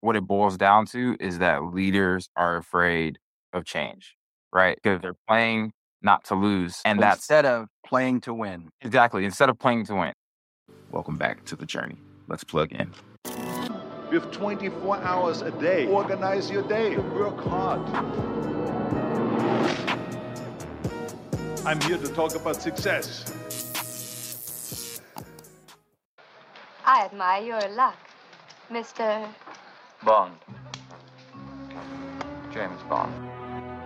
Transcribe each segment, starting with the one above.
what it boils down to is that leaders are afraid of change, right? Because they're playing not to lose. And that's instead of playing to win. exactly instead of playing to win. Welcome back to the journey. Let's plug in. You have 24 hours a day. Organize your day. Work hard. I'm here to talk about success. I admire your luck, Mr. Bond. James Bond.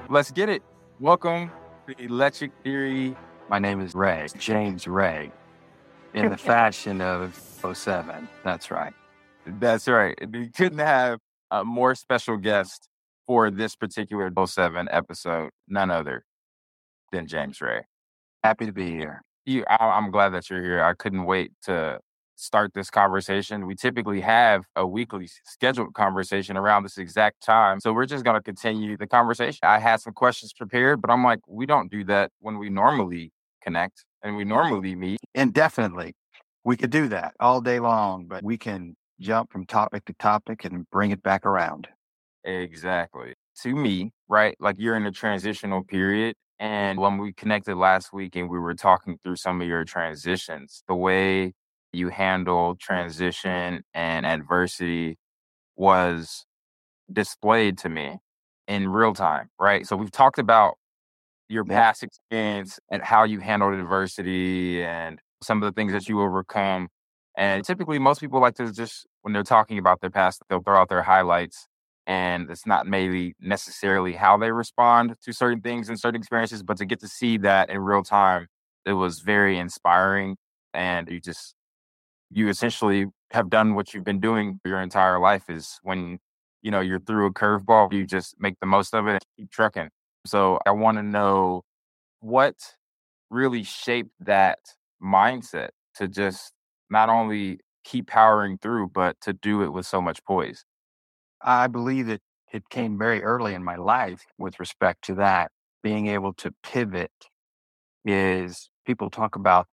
Let's get it. Welcome to Electric Theory. My name is Ray, James Ray, in the fashion of 07. That's right. That's right. We couldn't have a more special guest for this particular 07 episode, none other than James Ray. Happy to be here. You, I, I'm glad that you're here. I couldn't wait to start this conversation. We typically have a weekly scheduled conversation around this exact time. So we're just going to continue the conversation. I had some questions prepared, but I'm like, we don't do that when we normally connect and we normally meet. Indefinitely. We could do that all day long, but we can jump from topic to topic and bring it back around. Exactly. To me, right? Like you're in a transitional period. And when we connected last week and we were talking through some of your transitions, the way you handle transition and adversity was displayed to me in real time, right? So we've talked about your past experience and how you handled adversity and some of the things that you overcome. And typically, most people like to just, when they're talking about their past, they'll throw out their highlights. And it's not maybe necessarily how they respond to certain things and certain experiences, but to get to see that in real time, it was very inspiring. And you just, you essentially have done what you've been doing your entire life is when, you know, you're through a curveball, you just make the most of it and keep trucking. So I want to know what really shaped that mindset to just not only keep powering through, but to do it with so much poise. I believe that it came very early in my life with respect to that. Being able to pivot is people talk about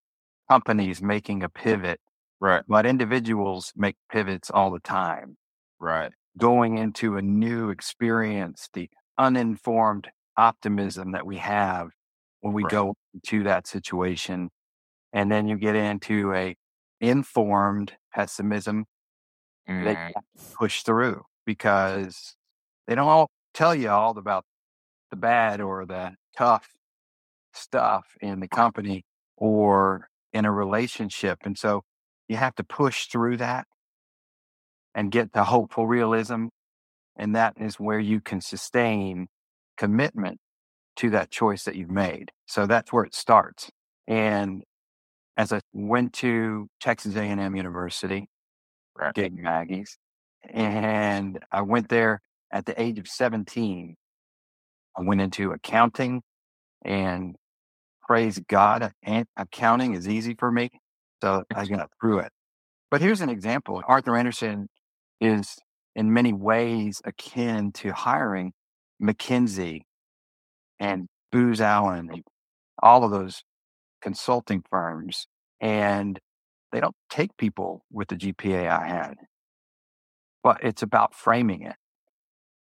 companies making a pivot, Right. but individuals make pivots all the time. Right. Going into a new experience, the uninformed optimism that we have when we Right. go into that situation. And then you get into a informed pessimism that Mm, you push through because they don't all tell you all about the bad or the tough stuff in the company or in a relationship. And so you have to push through that and get to hopeful realism. And that is where you can sustain commitment to that choice that you've made. So that's where it starts. And as I went to Texas A&M University, Right. Gig 'em Aggies, and I went there at the age of 17. I went into accounting and praise God, accounting is easy for me. So I got through it. But here's an example. Arthur Andersen is in many ways akin to hiring McKinsey and Booz Allen, and all of those consulting firms. And they don't take people with the GPA I had. But it's about framing it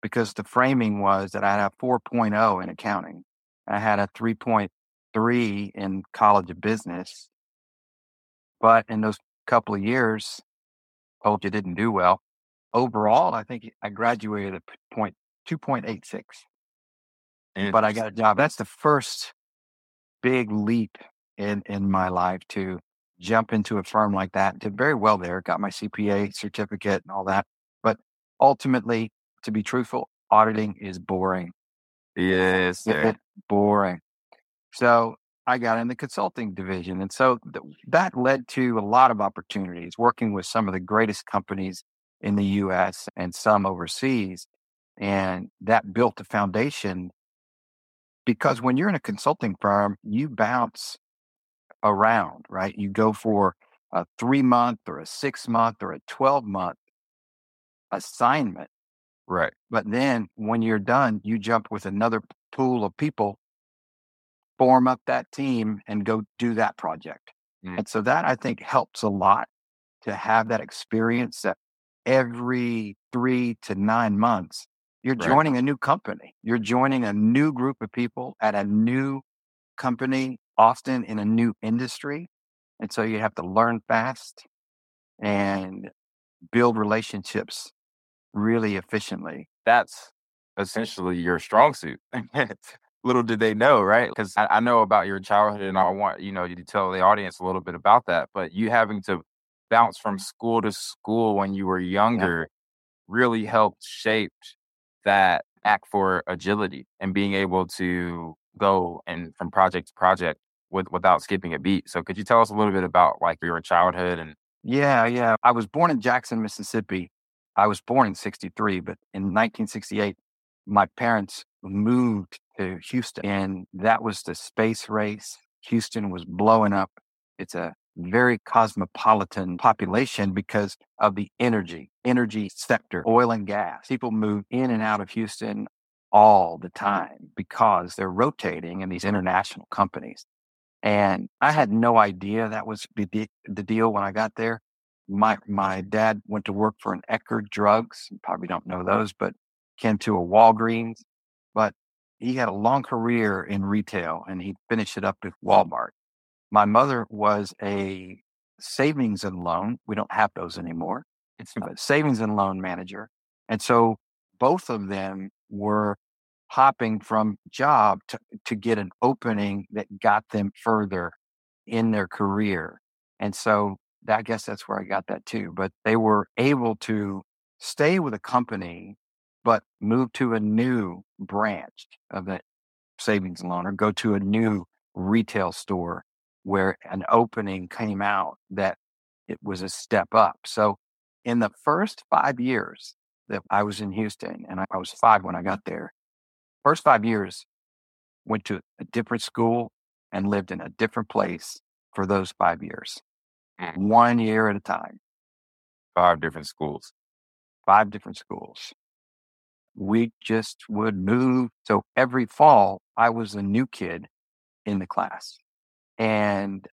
because the framing was that I had a 4.0 in accounting. I had a 3.3 in College of Business. But in those couple of years, told you didn't do well. Overall, I think I graduated at point 2.86, but I got a job. That's the first big leap in, in my life to jump into a firm like that. Did very well there, got my CPA certificate and all that. But ultimately, to be truthful, auditing is boring. Yes, It- boring. So I got in the consulting division. And so th- that led to a lot of opportunities working with some of the greatest companies in the US and some overseas. And that built a foundation because when you're in a consulting firm, you bounce around, right? You go for a three month or a six month or a 12 month assignment. Right. But then when you're done, you jump with another pool of people, form up that team, and go do that project. Mm. And so that I think helps a lot to have that experience that every three to nine months, you're Right. joining a new company. You're joining a new group of people at a new company, often in a new industry. And so you have to learn fast and build relationships really efficiently. That's essentially your strong suit. little did they know, right? Because I, I know about your childhood, and I want you know you to tell the audience a little bit about that. But you having to bounce from school to school when you were younger really helped shape that act for agility and being able to go and from project to project with without skipping a beat. So could you tell us a little bit about like your childhood and Yeah, yeah. I was born in Jackson, Mississippi. I was born in 63, but in 1968, my parents moved to Houston, and that was the space race. Houston was blowing up. It's a very cosmopolitan population because of the energy, energy sector, oil and gas. People move in and out of Houston all the time because they're rotating in these international companies. And I had no idea that was the, the deal when I got there. My my dad went to work for an Eckerd Drugs. You probably don't know those, but came to a Walgreens. But he had a long career in retail, and he finished it up with Walmart. My mother was a savings and loan. We don't have those anymore. It's a savings and loan manager, and so both of them were hopping from job to, to get an opening that got them further in their career. And so I guess that's where I got that too. But they were able to stay with a company, but move to a new branch of that savings loan or go to a new retail store where an opening came out that it was a step up. So in the first five years that I was in Houston, and I, was five when I got there, first five years went to a different school and lived in a different place for those five years, Mm. one year at a time, five different schools? five different schools. We just would move. So every fall, I was a new kid in the class. And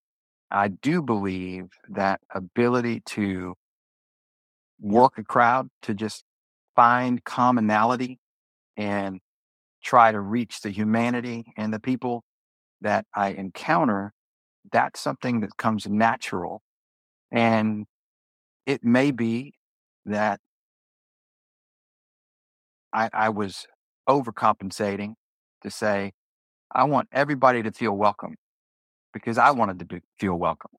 I do believe that ability to work a crowd, to just find commonality and try to reach the humanity and the people that I encounter, that's something that comes natural. And it may be that I, I was overcompensating to say, I want everybody to feel welcome because I wanted to be, feel welcome.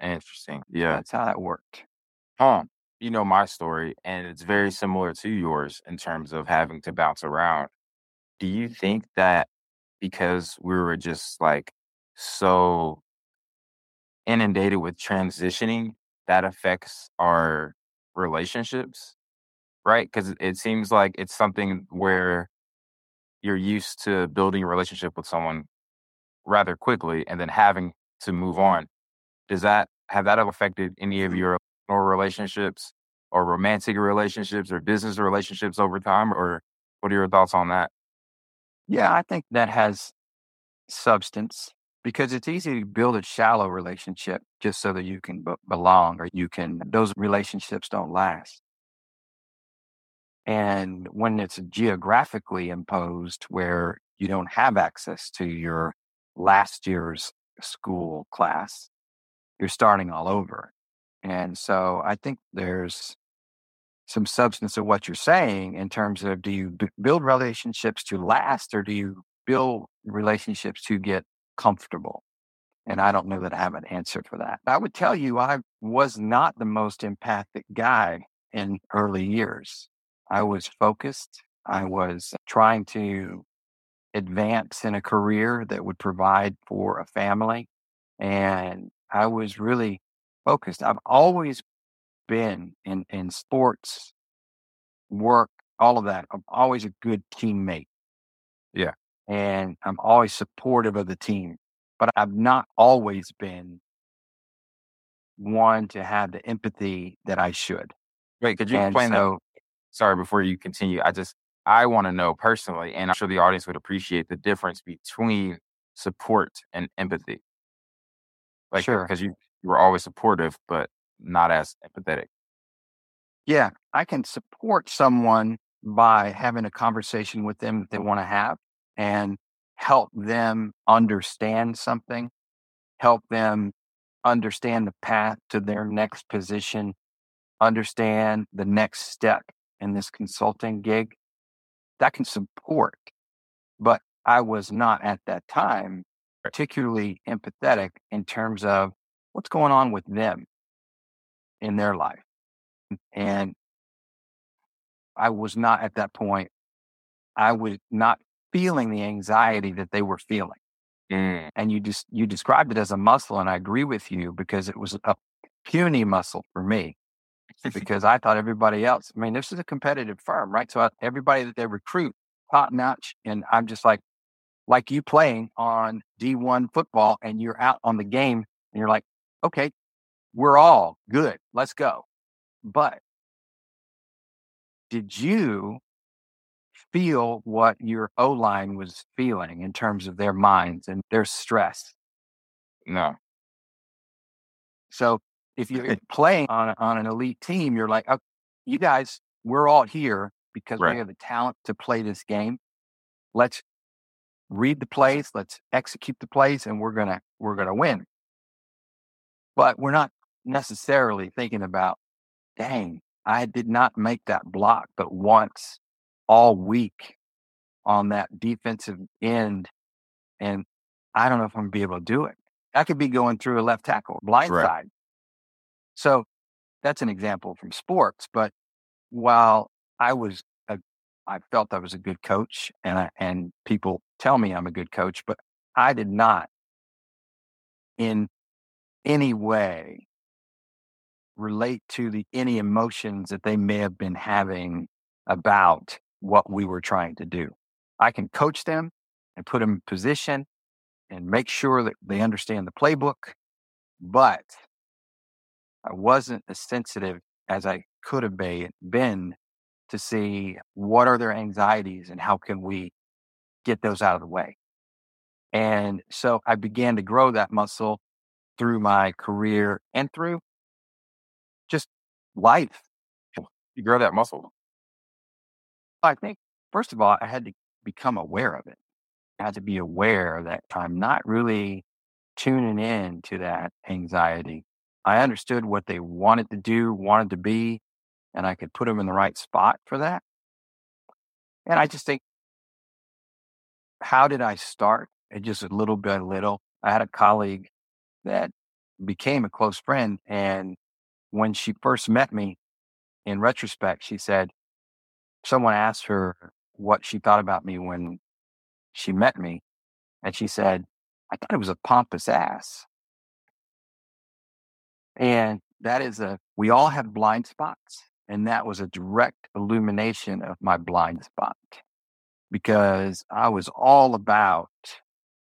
Interesting. Yeah. That's how that worked. Huh. You know my story, and it's very similar to yours in terms of having to bounce around. Do you think that because we were just like so inundated with transitioning, that affects our relationships? Right? Because it seems like it's something where you're used to building a relationship with someone rather quickly and then having to move mm-hmm. on. Does that have that affected any of mm-hmm. your or relationships or romantic relationships or business relationships over time? Or what are your thoughts on that? Yeah, I think that has substance because it's easy to build a shallow relationship just so that you can b- belong or you can, those relationships don't last. And when it's geographically imposed where you don't have access to your last year's school class, you're starting all over. And so I think there's some substance of what you're saying in terms of do you b- build relationships to last or do you build relationships to get comfortable? And I don't know that I have an answer for that. I would tell you I was not the most empathic guy in early years. I was focused. I was trying to advance in a career that would provide for a family. And I was really focused. I've always been in, in sports, work, all of that. I'm always a good teammate. Yeah. And I'm always supportive of the team, but I've not always been one to have the empathy that I should. Wait, could you And explain that? so, Sorry, before you continue, I just I want to know personally, and I'm sure the audience would appreciate the difference between support and empathy. Like, Sure. because you you were always supportive, but not as empathetic. yeah, I can support someone by having a conversation with them that they want to have and help them understand something, help them understand the path to their next position, understand the next step in this consulting gig. That can support. But I was not at that time particularly empathetic in terms of what's going on with them in their life. And I was not at that point, I was not feeling the anxiety that they were feeling. Mm. And you just you described it as a muscle, and I agree with you because it was a puny muscle for me. because I thought everybody else, I mean, this is a competitive firm, right? So I, everybody that they recruit, top notch, and I'm just like, like you playing on D1 football, and you're out on the game, and you're like, okay, we're all good, let's go. But did you feel what your O line was feeling in terms of their minds and their stress? No. So if you're playing on, on an elite team, you're like, oh, you guys, we're all here because Right. we have the talent to play this game. Let's read the plays, let's execute the plays, and we're gonna we're gonna win. But we're not necessarily thinking about, dang, I did not make that block but once all week on that defensive end, and I don't know if I'm gonna be able to do it. I could be going through a left tackle, blind Right. side. So that's an example from sports. But while I was, a, I felt I was a good coach, and I, and people tell me I'm a good coach, but I did not, in any way, relate to the any emotions that they may have been having about what we were trying to do. I can coach them and put them in position and make sure that they understand the playbook, but I wasn't as sensitive as I could have be- been to see what are their anxieties and how can we get those out of the way. And so I began to grow that muscle through my career and through just life. You grow that muscle. I think, first of all, I had to become aware of it. I had to be aware that I'm not really tuning in to that anxiety. I understood what they wanted to do, wanted to be, and I could put them in the right spot for that. And I just think, how did I start? It just a little by little. I had a colleague that became a close friend. And when she first met me, in retrospect, she said, someone asked her what she thought about me when she met me. And she said, I thought it was a pompous ass. And that is a, we all have blind spots. And that was a direct illumination of my blind spot because I was all about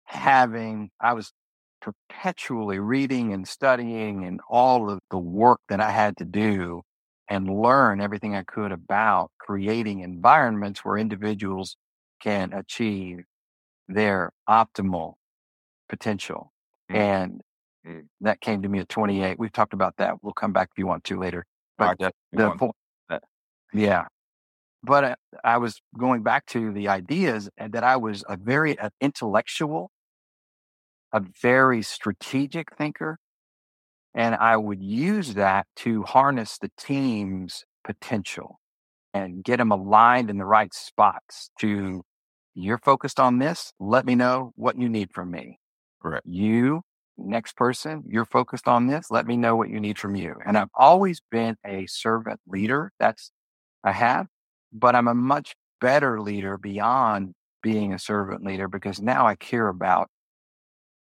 having, I was perpetually reading and studying and all of the work that I had to do and learn everything I could about creating environments where individuals can achieve their optimal potential. Mm. And Mm. that came to me at 28. We've talked about that. We'll come back if you want to later. But I the point, yeah. But uh, I was going back to the ideas and that I was a very uh, intellectual, a very strategic thinker, and I would use that to harness the team's potential and get them aligned in the right spots. To you're focused on this. Let me know what you need from me. Correct. You next person, you're focused on this. Let me know what you need from you. And I've always been a servant leader. That's I have, but I'm a much better leader beyond being a servant leader because now I care about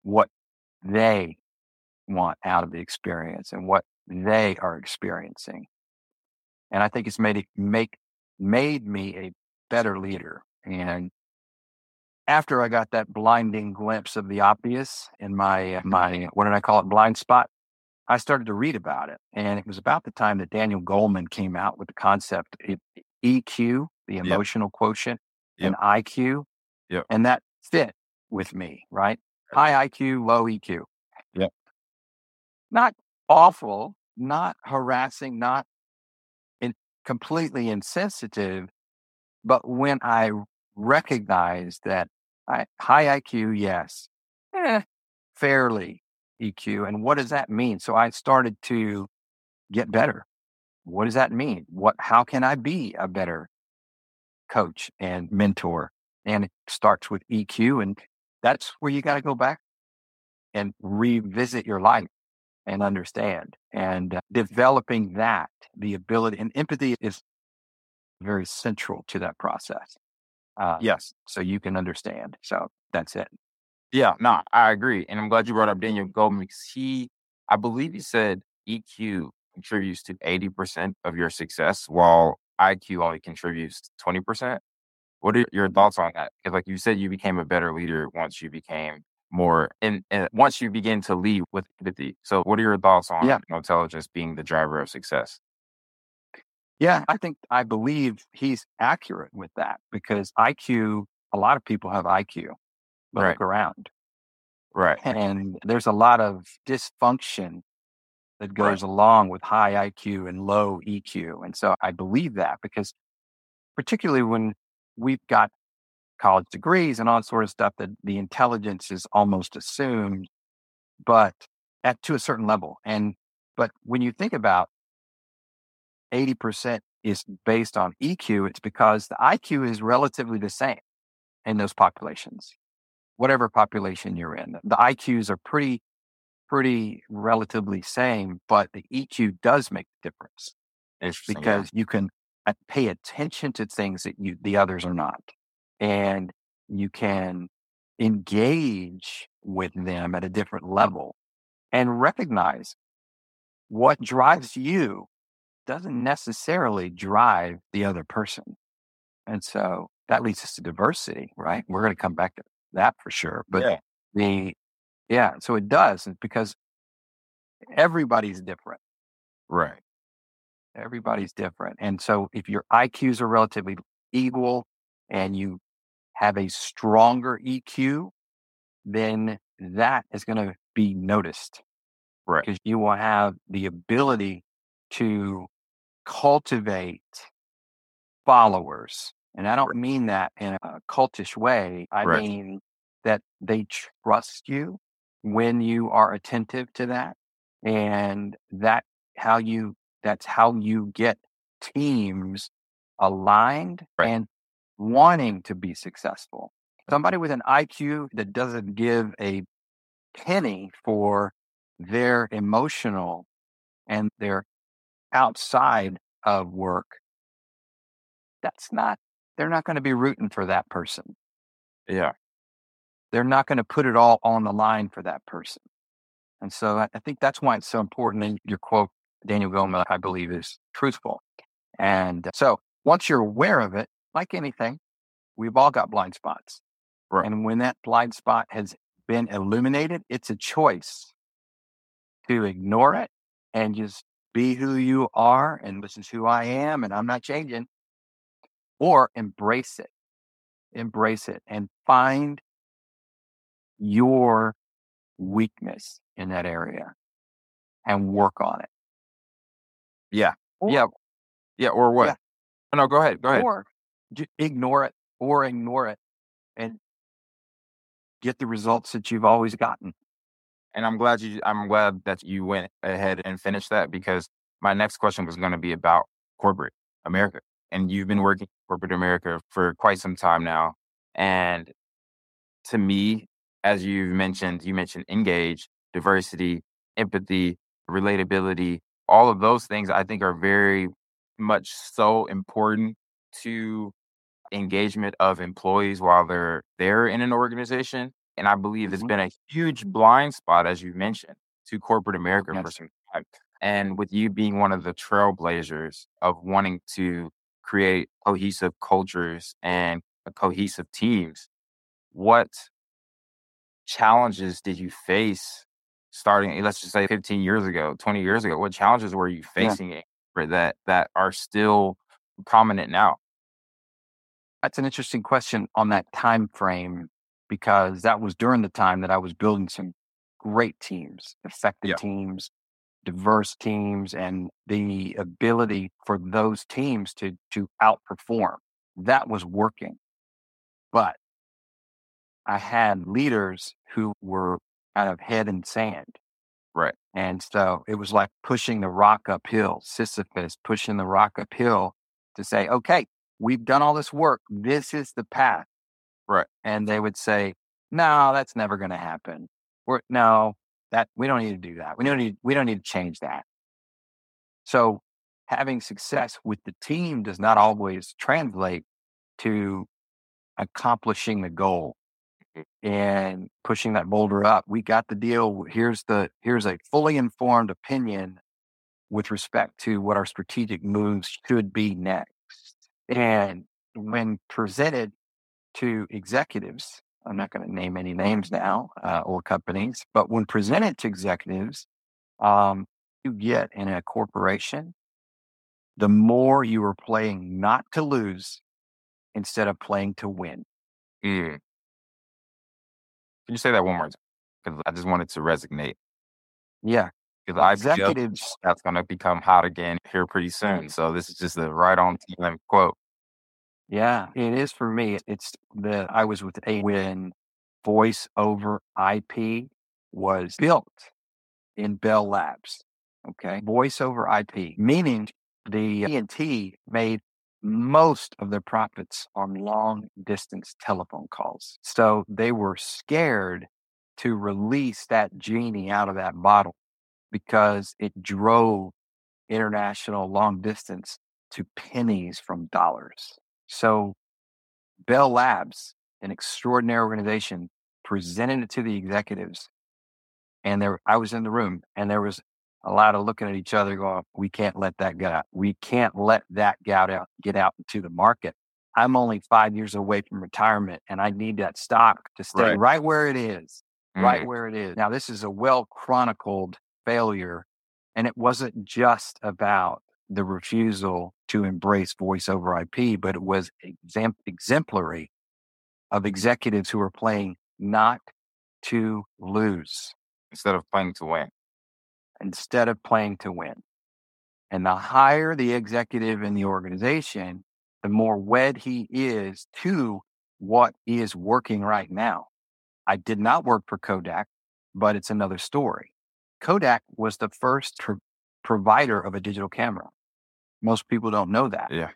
what they want out of the experience and what they are experiencing. And I think it's made it make made me a better leader. And after I got that blinding glimpse of the obvious in my my what did I call it blind spot, I started to read about it, and it was about the time that Daniel Goleman came out with the concept of EQ, the emotional quotient, and IQ, Yep. and that fit with me, right? High IQ, low EQ. Yep. Not awful, not harassing, not in, completely insensitive. But when I recognized that high IQ, yes, eh, fairly EQ. And what does that mean? So I started to get better. What does that mean? What, how can I be a better coach and mentor? And it starts with EQ. And that's where you got to go back and revisit your life and understand and developing that, the ability and empathy is very central to that process. Uh, Yes. so you can understand. So that's it. Yeah, no, I agree. And I'm glad you brought up Daniel Goleman because he, I believe he said EQ contributes to 80% of your success while IQ only contributes 20%. What are your thoughts on that? Because like you said, you became a better leader once you became more and, and once you begin to lead with empathy. So what are your thoughts on Yeah. intelligence being the driver of success? Yeah, I think I believe he's accurate with that because IQ, a lot of people have IQ, but Right. look around. Right. And there's a lot of dysfunction that goes along with high IQ and low EQ. And so I believe that because particularly when we've got college degrees and all sort of stuff, that the intelligence is almost assumed, but at to a certain level. And but when you think about 80% is based on EQ, it's because the IQ is relatively the same in those populations, whatever population you're in. The IQs are pretty, pretty relatively same, but the EQ does make a difference Interesting. yeah. because you can uh, pay attention to things that you the others are not, and you can engage with them at a different level and recognize what drives you doesn't necessarily drive the other person. And so that leads us to diversity, right? We're going to come back to that for sure. But yeah. the, yeah, so it does because everybody's different. Right. Everybody's different. And so if your IQs are relatively equal and you have a stronger EQ, then that is going to be noticed Right. because you will have the ability to cultivate followers. And I don't mean that in a cultish way. I Right. mean that they trust you when you are attentive to that. And that how you that's how you get teams aligned Right. and wanting to be successful. Somebody with an IQ that doesn't give a penny for their emotional and their outside of work, that's not, they're not going to be rooting for that person. Yeah. They're not going to put it all on the line for that person. And so I, I think that's why it's so important. And your quote, Daniel Goleman, I believe is truthful. And uh, so once you're aware of it, like anything, we've all got blind spots. Right. And when that blind spot has been illuminated, it's a choice to ignore it and just be who you are and this is who I am and I'm not changing, or embrace it, embrace it and find your weakness in that area and work on it. Yeah. Or- yeah. Yeah. Or what? Yeah. Oh, no, go ahead. Go ahead. Or ignore it or ignore it and get the results that you've always gotten. And I'm glad you I'm glad that you went ahead and finished that because my next question was going to be about corporate America. And you've been working in corporate America for quite some time now. And to me, as you've mentioned, you mentioned engage, diversity, empathy, relatability, all of those things I think are very much so important to engagement of employees while they're there in an organization. And I believe it's Mhm. been a huge blind spot, as you mentioned, to corporate America for some time. And with you being one of the trailblazers of wanting to create cohesive cultures and cohesive teams, what challenges did you face starting, let's just say 15 years ago, 20 years ago? What challenges were you Yeah. facing for that that are still prominent now? That's an interesting question on that time frame because that was during the time that I was building some great teams, effective Yeah. teams, diverse teams and the ability for those teams to to outperform. That was working. But I had leaders who were kind of head in sand. Right. And so it was like pushing the rock uphill, Sisyphus pushing the rock uphill to say, okay, we've done all this work. This is the path. Right. And they would say, no, that's never going to happen. We're, no, that we don't need to do that. We don't need, we don't need to change that. So having success with the team does not always translate to accomplishing the goal mm-hmm. and pushing that boulder up. We got the deal. Here's the here's a fully informed opinion with respect to what our strategic moves should be next. And when presented to executives, I'm not going to name any names now uh, or companies, but when presented to executives, um, you get in a corporation, the more you are playing not to lose instead of playing to win. Mm. Can you say that one more time? Because I just wanted to resonate. Yeah. Because I Executives, that's going to become hot again here pretty soon. So this is just a right on quote. Yeah, it is for me. It's the, I was with A when voice over IP was built in Bell Labs. Okay. Voice over IP, meaning the AT&T made most of their profits on long distance telephone calls. So they were scared to release that genie out of that bottle because it drove international long distance to pennies from dollars. So Bell Labs, an extraordinary organization, presented it to the executives. And there I was in the room and there was a lot of looking at each other going, we can't let that get out. We can't let that get out, get out into the market. I'm only five years away from retirement and I need that stock to stay Right. right, where it is, right Mhm. where it is. Now, this is a well chronicled failure. And it wasn't just about the refusal to embrace voice over IP, but it was exemplary of executives who were playing not to lose Instead of playing to win. instead of playing to win. And the higher the executive in the organization, the more wed he is to what is working right now. I did not work for Kodak, but it's another story. Kodak was the first provider of a digital camera. Most people don't know that. Yeah.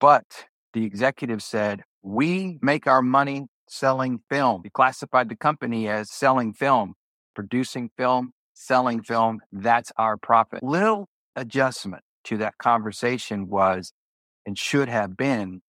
But the executive said, We make our money selling film. He classified the company as selling film, producing film, selling film. That's our profit. Little adjustment to that conversation was and should have been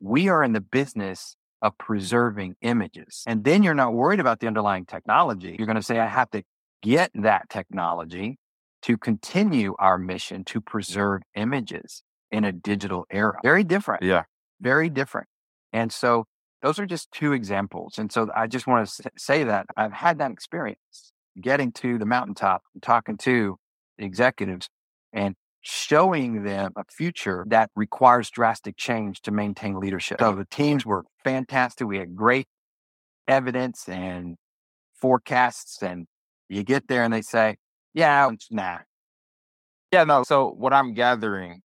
we are in the business of preserving images. And then you're not worried about the underlying technology. You're going to say, I have to get that technology to continue our mission to preserve images in a digital era. Very different Yeah. very different. And so those are just two examples. And so I just want to say that I've had that experience getting to the mountaintop and talking to the executives and showing them a future that requires drastic change to maintain leadership. So the teams were fantastic. We had great evidence and forecasts. And you get there and they say, yeah, nah. Yeah, no. So what I'm gathering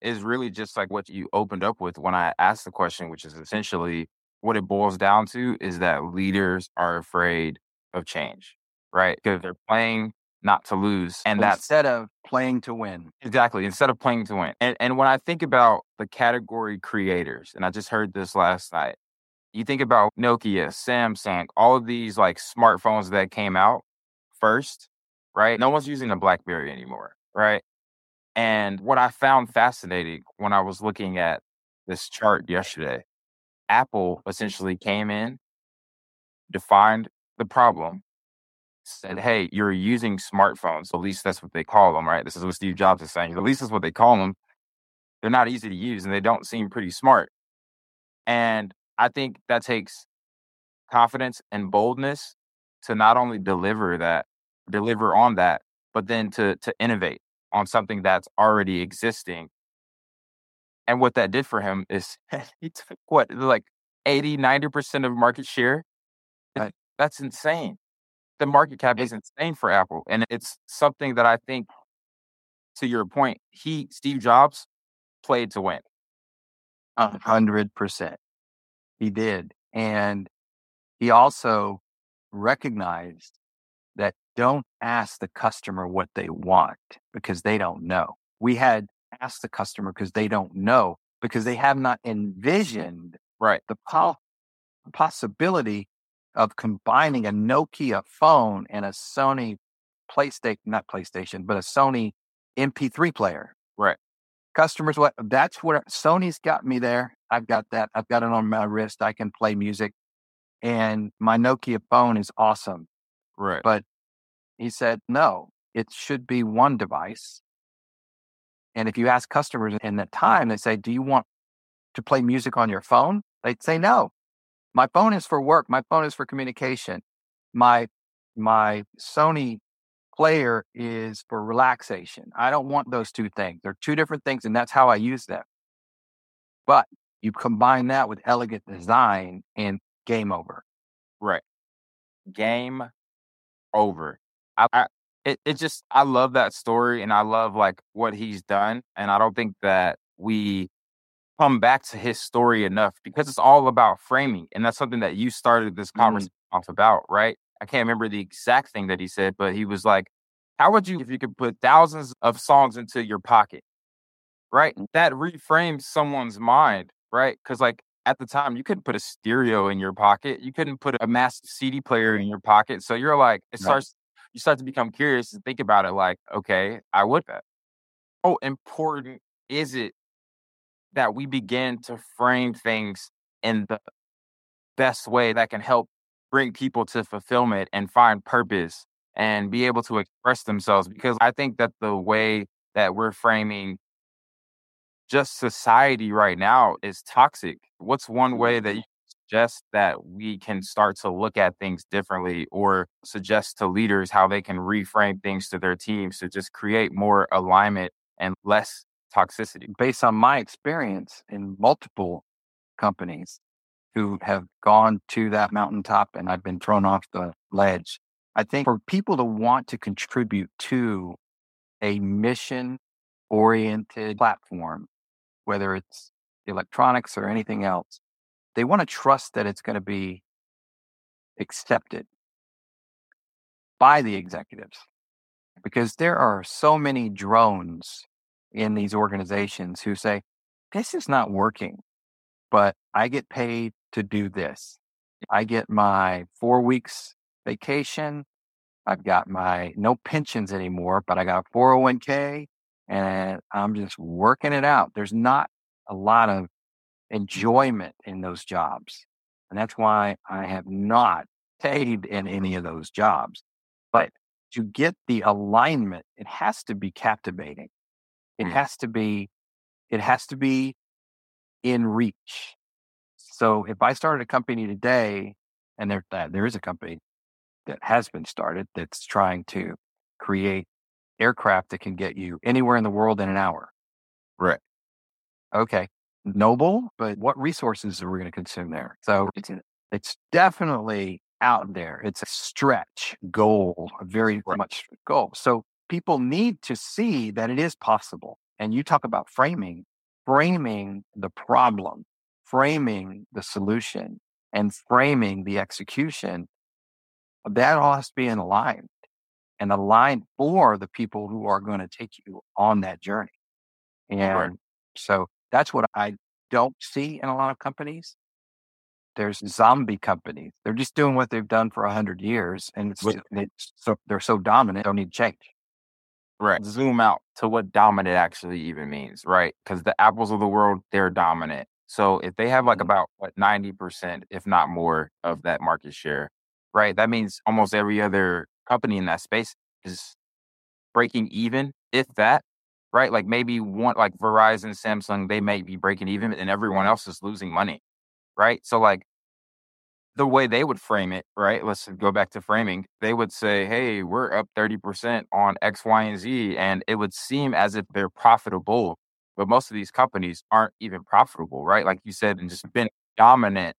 is really just like what you opened up with when I asked the question, which is essentially what it boils down to is that leaders are afraid of change, right? Because they're playing not to lose. And that's Instead of playing to win. exactly instead of playing to win. And, and when I think about the category creators, and I just heard this last night, you think about Nokia, Samsung, all of these like smartphones that came out first, right? No one's using a Blackberry anymore, right? And what I found fascinating when I was looking at this chart yesterday, Apple essentially came in, defined the problem, said, Hey, you're using smartphones. At least that's what they call them, right? This is what Steve Jobs is saying. At least that's what they call them. They're not easy to use and they don't seem pretty smart. And I think that takes confidence and boldness to not only deliver that, deliver on that, but then to to innovate on something that's already existing. And what that did for him is he took what, like 80, 90% of market share? Right. That's insane. The market cap is insane for Apple. And it's something that I think to your point, he Steve Jobs played to win. A hundred percent. He did. And he also recognized don't ask the customer what they want because they don't know. We had asked the customer because they don't know, because they have not envisioned Right. the po- possibility of combining a Nokia phone and a Sony PlayStation, not PlayStation, but a Sony MP3 player. Right. Customers, what that's where Sony's got me there. I've got that. I've got it on my wrist. I can play music, and my Nokia phone is awesome. Right. But he said, no, it should be one device. And if you ask customers in that time, they say, do you want to play music on your phone? They'd say, no, my phone is for work. My phone is for communication. My, my Sony player is for relaxation. I don't want those two things. They're two different things, and that's how I use them. But you combine that with elegant design and game over. Right. Game over. I, I it, it just I love that story and I love like what he's done. And I don't think that we come back to his story enough because it's all about framing. And that's something that you started this mm-hmm. conversation off about, right? I can't remember the exact thing that he said, but he was like, How would you if you could put thousands of songs into your pocket? Right? Mm. That reframes someone's mind, right? Because like at the time you couldn't put a stereo in your pocket you couldn't put a massive cd player in your pocket so you're like it starts you start to become curious and think about it like okay i would that how important is it that we begin to frame things in the best way that can help bring people to fulfillment and find purpose and be able to express themselves? Because i think that the way that we're framing just society right now is toxic. What's one mm-hmm. way that you suggest that we can start to look at things differently or suggest to leaders how they can reframe things to their teams to just create more alignment and less toxicity? based on my experience in multiple companies who have gone to that mountaintop and I've been thrown off the ledge. I think for people to want to contribute to a mission oriented platform, whether it's electronics or anything else, they want to trust that it's going to be accepted by the executives because there are so many drones in these organizations who say, this is not working, but I get paid to do this. I get my four weeks vacation. I've got my no pensions anymore, but I got a 401k and I'm just working it out. There's not a lot of enjoyment in those jobs. And that's why I have not stayed in any of those jobs. But to get the alignment, it has to be captivating. It Mm. has to be, it has to be in reach. So if I started a company today, and there uh, there is a company that has been started that's trying to create aircraft that can get you anywhere in the world in an hour. Right. Okay, noble, but what resources are we going to consume there? So it's it's definitely out there. It's a stretch goal, a very Right. much goal. So people need to see that it is possible. And you talk about framing, framing the problem, framing the solution, and framing the execution. That all has to be aligned and aligned for the people who are going to take you on that journey. And so that's what I don't see in a lot of companies. There's zombie companies. They're just doing what they've done for a hundred years, and it's, it's so they're so dominant. They don't need to change. Right. Zoom out to what dominant actually even means, right? Because the apples of the world, they're dominant. So if they have like Mhm. about what 90%, if not more, of that market share, right? That means almost every other company in that space is breaking even, if that, right? Like maybe one like Verizon, Samsung, they may be breaking even and everyone else is losing money. Right. So like the way they would frame it, right? Let's go back to framing. They would say, Hey, we're up 30% on X, Y, and Z. And it would seem as if they're profitable, but most of these companies aren't even profitable, right? Like you said, and just been dominant.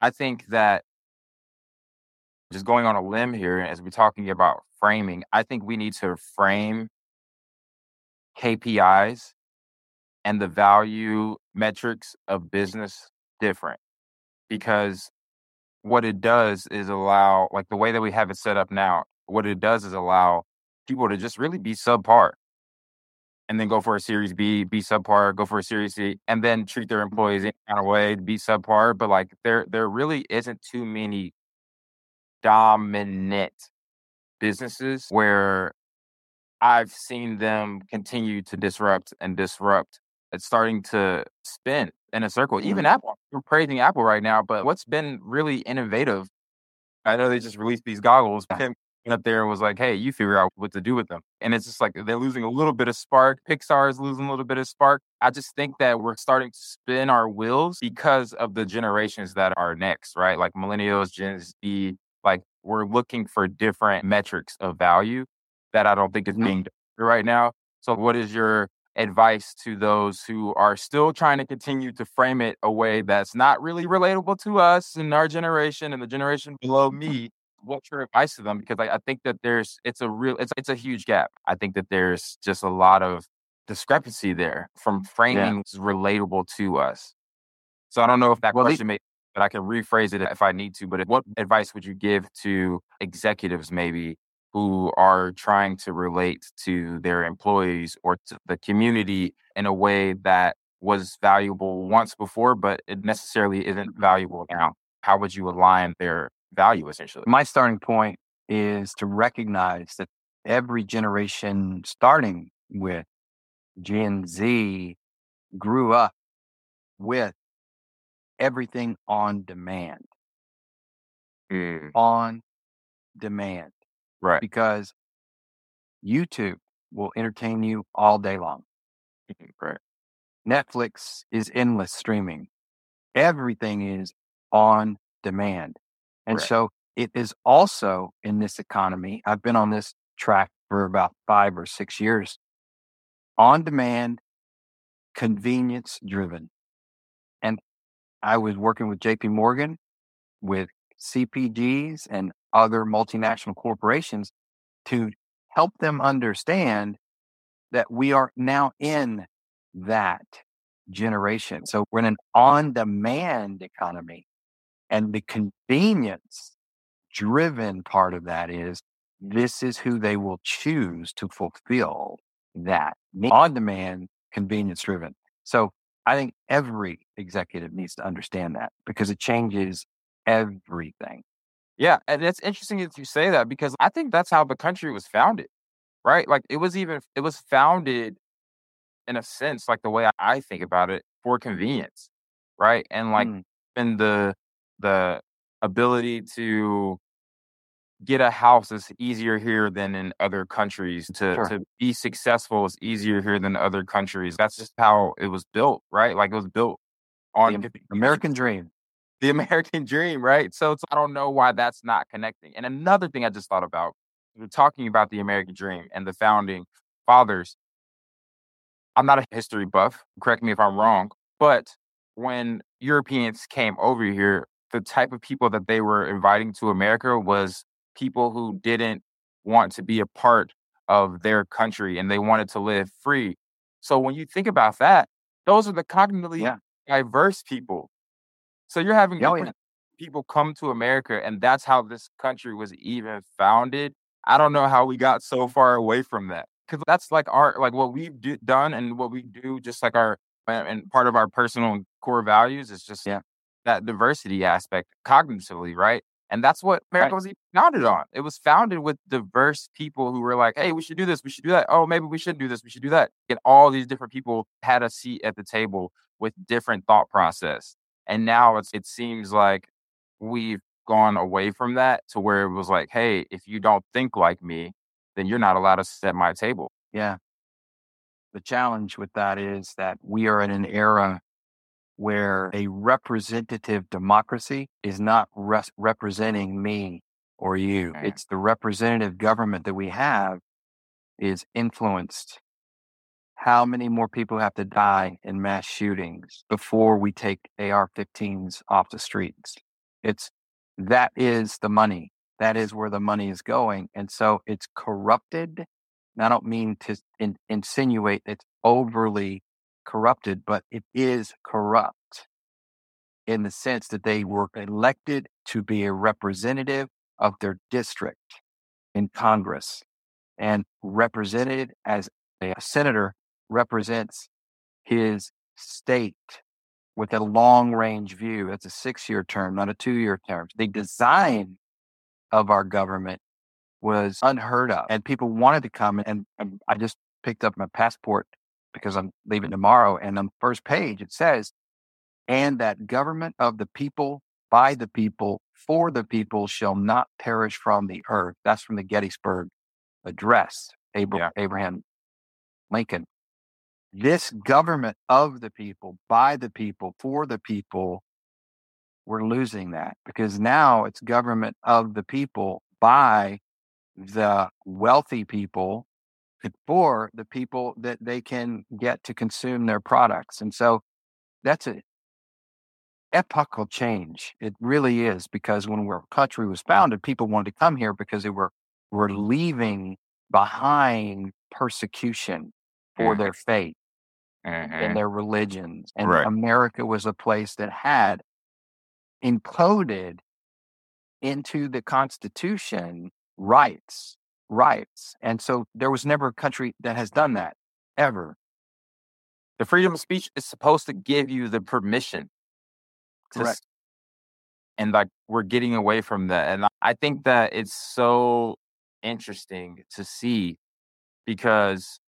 I think that just going on a limb here as we're talking about framing, I think we need to frame KPIs and the value metrics of business different because what it does is allow, like the way that we have it set up now, what it does is allow people to just really be subpar and then go for a series B, be subpar, go for a series C, and then treat their mm-hmm. employees in kind of way, be subpar. But like there, there really isn't too many dominant businesses where I've seen them continue to disrupt and disrupt. It's starting to spin in a circle. Even Mm-hmm. Apple, we're praising Apple right now, but what's been really innovative? I know they just released these goggles. Tim up there and was like, "Hey, you figure out what to do with them." And it's just like they're losing a little bit of spark. Pixar is losing a little bit of spark. I just think that we're starting to spin our wheels because of the generations that are next, right? Like millennials, Gen Z. Like we're looking for different metrics of value that I don't think is Mhm. being done right now. So, what is your advice to those who are still trying to continue to frame it a way that's not really relatable to us and our generation and the generation below me? What's your advice to them? Because I, I think that there's it's a real it's it's a huge gap. I think that there's just a lot of discrepancy there from framing what's relatable to us. So I don't know if that Well, question may but I can rephrase it if I need to. But what advice would you give to executives maybe who are trying to relate to their employees or to the community in a way that was valuable once before, but it necessarily isn't valuable now? How would you align their value essentially? My starting point is to recognize that every generation, starting with Gen Z, grew up with everything on demand. Mm, On demand. Right. Because YouTube will entertain you all day long. Mhm, Right. Netflix is endless streaming. Everything is on demand. And Right. so it is also in this economy. I've been on this track for about five or six years. On demand, convenience driven. And I was working with JP Morgan, with CPGs and other multinational corporations to help them understand that we are now in that generation. So we're in an on demand economy. And the convenience driven part of that is this is who they will choose to fulfill that on demand, convenience driven. So I think every executive needs to understand that because it changes everything. Yeah, and it's interesting that you say that because I think that's how the country was founded, right? Like it was even it was founded in a sense, like the way I, think about it, for convenience, right? And like Mm. and the the ability to get a house is easier here than in other countries. To Sure. to be successful is easier here than other countries. That's just how it was built, right? Like it was built on The American dream. The American dream, right? So it's, I don't know why that's not connecting. And another thing I just thought about, we're talking about the American dream and the founding fathers. I'm not a history buff, correct me if I'm wrong, but when Europeans came over here, the type of people that they were inviting to America was people who didn't want to be a part of their country and they wanted to live free. So when you think about that, those are the cognitively Yeah. diverse people. So you're having Oh, yeah. people come to America, and that's how this country was even founded. I don't know how we got so far away from that because that's like our like what we've do, done and what we do, just like our and- and part of our personal core values is just Yeah. that diversity aspect cognitively, right? And that's what America Right. was even founded on. It was founded with diverse people who were like, "Hey, we should do this. We should do that. Oh, maybe we shouldn't do this. We should do that." And all these different people had a seat at the table with different thought process. And now it's it seems like we've gone away from that to where it was like, "Hey, if you don't think like me, then you're not allowed to sit at my table." Yeah. The challenge with that is that we are in an era where a representative democracy is not res- representing me or you. It's the representative government that we have is influenced. How many more people have to die in mass shootings before we take AR 15s off the streets? It's that is the money. That is where the money is going. And so it's corrupted And I don't mean to in, insinuate it's overly corrupted, but it is corrupt in the sense that they were elected to be a representative of their district in Congress and represented as a senator represents his state with a long range view. That's a six year term, not a two year term. The design of our government was unheard of, and people wanted to come. And, and I just picked up my passport because I'm leaving tomorrow. And on the first page, it says, and that government of the people, by the people, for the people shall not perish from the earth. That's from the Gettysburg Address, Abraham, yeah. Abraham Lincoln. This government of the people, by the people, for the people, we're losing that because now it's government of the people by the wealthy people for the people that they can get to consume their products. And so that's a epochal change. It really is because when our country was founded, people wanted to come here because they were were leaving behind persecution for their faith mm-hmm. and their religions. And right. America was a place that had encoded into the Constitution rights, rights. And so there was never a country that has done that ever. The freedom of speech is supposed to give you the permission Correct. and like we're getting away from that. And I think that it's so interesting to see because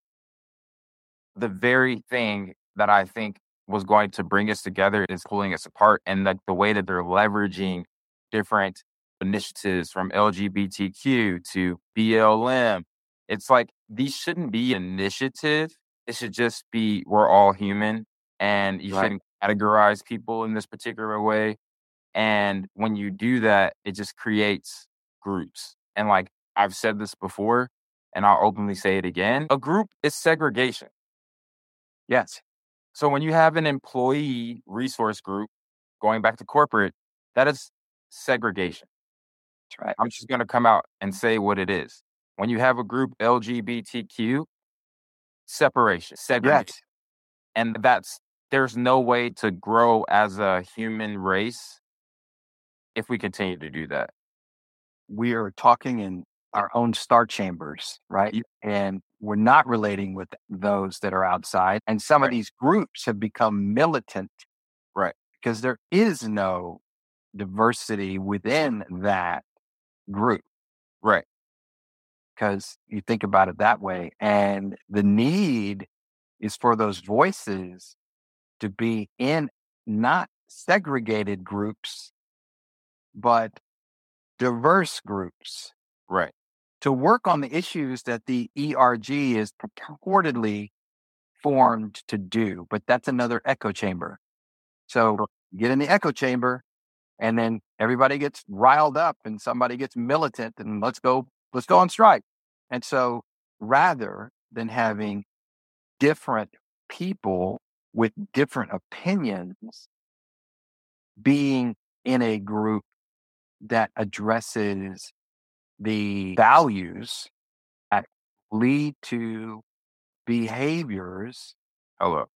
the very thing that I think was going to bring us together is pulling us apart. And like the way that they're leveraging different initiatives from LGBTQ to BLM. It's like these shouldn't be initiative. It should just be we're all human and you right. shouldn't categorize people in this particular way. And when you do that, it just creates groups. And like I've said this before, and I'll openly say it again a group is segregation. Yes. So when you have an employee resource group going back to corporate, that is segregation. That's right. I'm just going to come out and say what it is. When you have a group LGBTQ, separation, segregation. Yes. And that's there's no way to grow as a human race if we continue to do that. We are talking in our own star chambers, right? Mm-hmm. And we're not relating with those that are outside. And some right. of these groups have become militant. Right. Because there is no diversity within that group. Right. Because you think about it that way. And the need is for those voices to be in not segregated groups, but diverse groups. Right. To work on the issues that the ERG is purportedly formed to do, but that's another echo chamber. So get in the echo chamber and then everybody gets riled up and somebody gets militant and let's go, let's go on strike. And so rather than having different people with different opinions being in a group that addresses the values that lead to behaviors. Hello.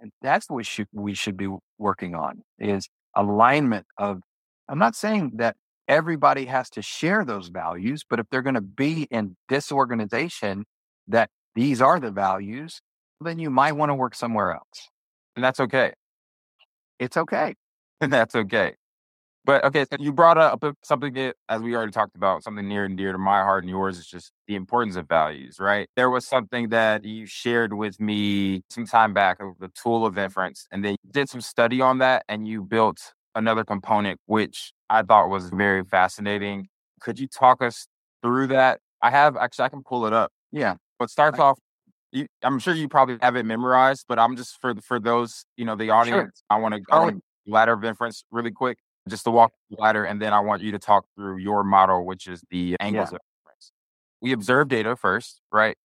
And that's what we should, we should be working on is alignment of, I'm not saying that everybody has to share those values, but if they're going to be in this organization that these are the values, then you might want to work somewhere else. And that's okay. It's okay. And that's okay. But okay, so you brought up something that, as we already talked about, something near and dear to my heart and yours is just the importance of values, right? There was something that you shared with me some time back of the tool of inference, and then you did some study on that and you built another component, which I thought was very fascinating. Could you talk us through that? I have actually, I can pull it up. Yeah. But starts off you, I'm sure you probably have it memorized, but I'm just for for those, you know, the audience. Sure. I want to go ladder of inference really quick, just to walk the ladder, and then I want you to talk through your model, which is the angles yeah. of inference. We observe data first, right?